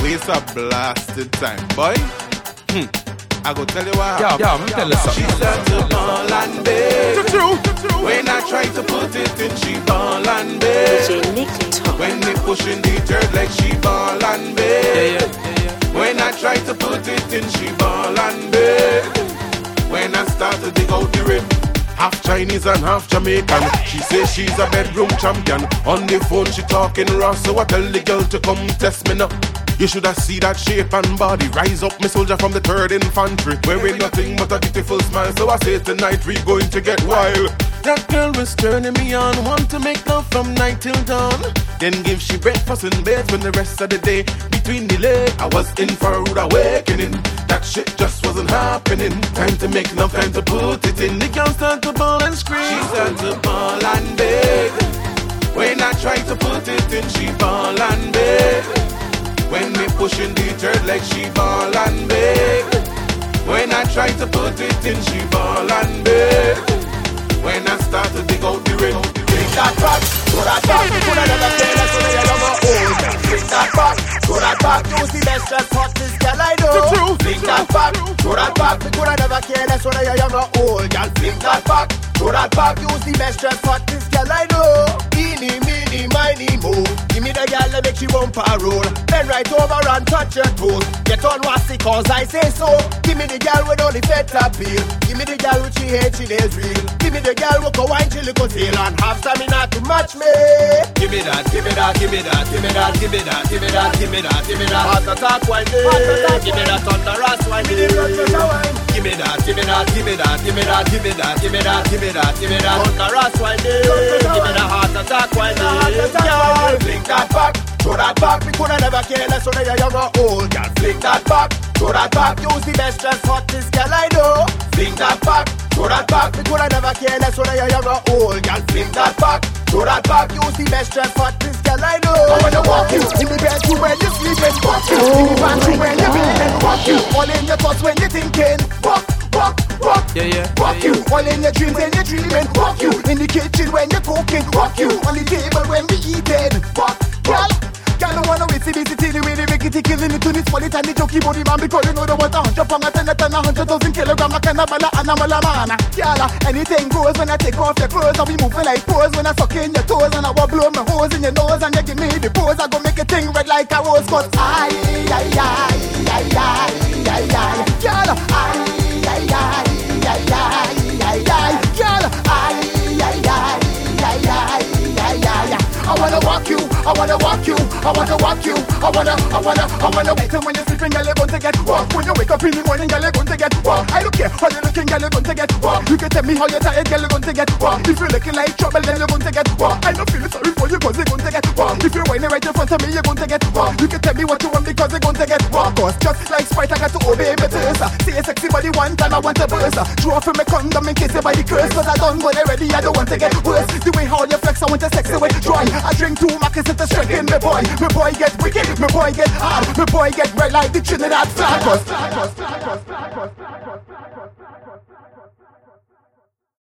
Waste a blasted time, boy. Hmm. I go tell you what. Yeah, yeah, I'm tell you something. She start to ball and beg. When I try to put it in, she ball and beg. When they pushing the dirt like she ball and beg. When I try to put it in, she ball and beg. When I start to dig out the rib. Half Chinese and half Jamaican. She says she's a bedroom champion. On the phone she talking raw, so I tell the girl to come test me now. You should have see that shape and body. Rise up, me soldier from the third infantry. Wearing nothing but a beautiful smile. So I say tonight we going to get wild. That girl was turning me on. Want to make love from night till dawn. Then give she breakfast in bed when the rest of the day between the leg. I was in for a rude awakening. That shit just wasn't happening. Time to make love, time to put it in. The girl start to ball and scream. She start to ball and beg. When I try to put it in, she ball and beg. When me pushing the dirt like she ball and beg. When I try to put it in, she ball and beg. When I start to dig out the ring, bring that back, throw that back. Could I never say that so you never old? Oh, bring that back, throw that back. You see best just hot this girl I know. Bring that back, throw oh, that back. I never care less when you never old. Girl, bring that back, throw that back. You see best hot this girl I know. Eeny, meeny, miny, mo. Give me the girl that make she bumper roll. Then right over and touch your toes. Get on wassy cause I say so. Give me the girl with only fed appeal. Give me the girl with she hate she is real. Give me the girl with go wine she little tail and have stamina to match me. Give me that, give me that, give me that, give me that, give me that, give me that, give me that, give me that. Heart attack wine eh? Give me that thunderous wine eh? Give me that, give me that, give me that, give me that, give me that, give me that, give me that, give me that give thunderous wine Give me that heart attack wine Girl, bring that back to that back. Me coulda never care less when you young or old. Girl, fling that back, to that back. Use the best dress, hottest girl I know. Fling that back, to that back. Me coulda never care less when you young or old. Girl, fling that back. To that back, use the best dress, hottest girl I know. I wanna walk you in the bedroom when you're sleeping, walk you in the bathroom when you feeling, walk you all in your thoughts when you thinking, walk, walk, walk, yeah, yeah, walk yeah, you all in your dreams when you're dreaming, walk you in the kitchen when you're cooking, walk you on the table when we eating, walk, girl. Girl, I wanna wait, see this the way they make it, killing it to this wallet and the jokey body man because you know the what a hundred pound a ten a ten a hundred thousand kilogram a kind of bala animal a man. Girl, anything goes when I take off your clothes and we moving like pose when I suck in your toes and I will blow my hose in your nose and you give me the pose. I go make a thing red like a rose, cause I, I, I, I, I, I, I, girl, I, I, I, I, I, I, I, girl, I, I, I, I, I, I, I, I wanna walk you, I wanna walk you, I wanna walk you, I wanna, I wanna, I wanna wait till when you're sleeping, girl, you're going to get walk. When you wake up in the morning, girl, you're going to get walk. I don't care how you're looking, girl, you're going to get walk. You can tell me how you're tired, girl, you're going to get walk. If you're looking like trouble, then you're going to get walk. I don't feel sorry for you, cause you're going to get walk. If you're whining right in front of me, you're going to get walk. You can tell me what you want because you're going to get walk. Cause just like Sprite, I got to obey my thirst. See a sexy body one time, I want to burst. Draw from my condom in case your body curse. Cause I done when ready, I don't want to get worse. The way how you flex, I want to sex away dry. I drink two is the a me boy. Me boy get wicked, me boy get hard, me boy get red like the Trinidad flag.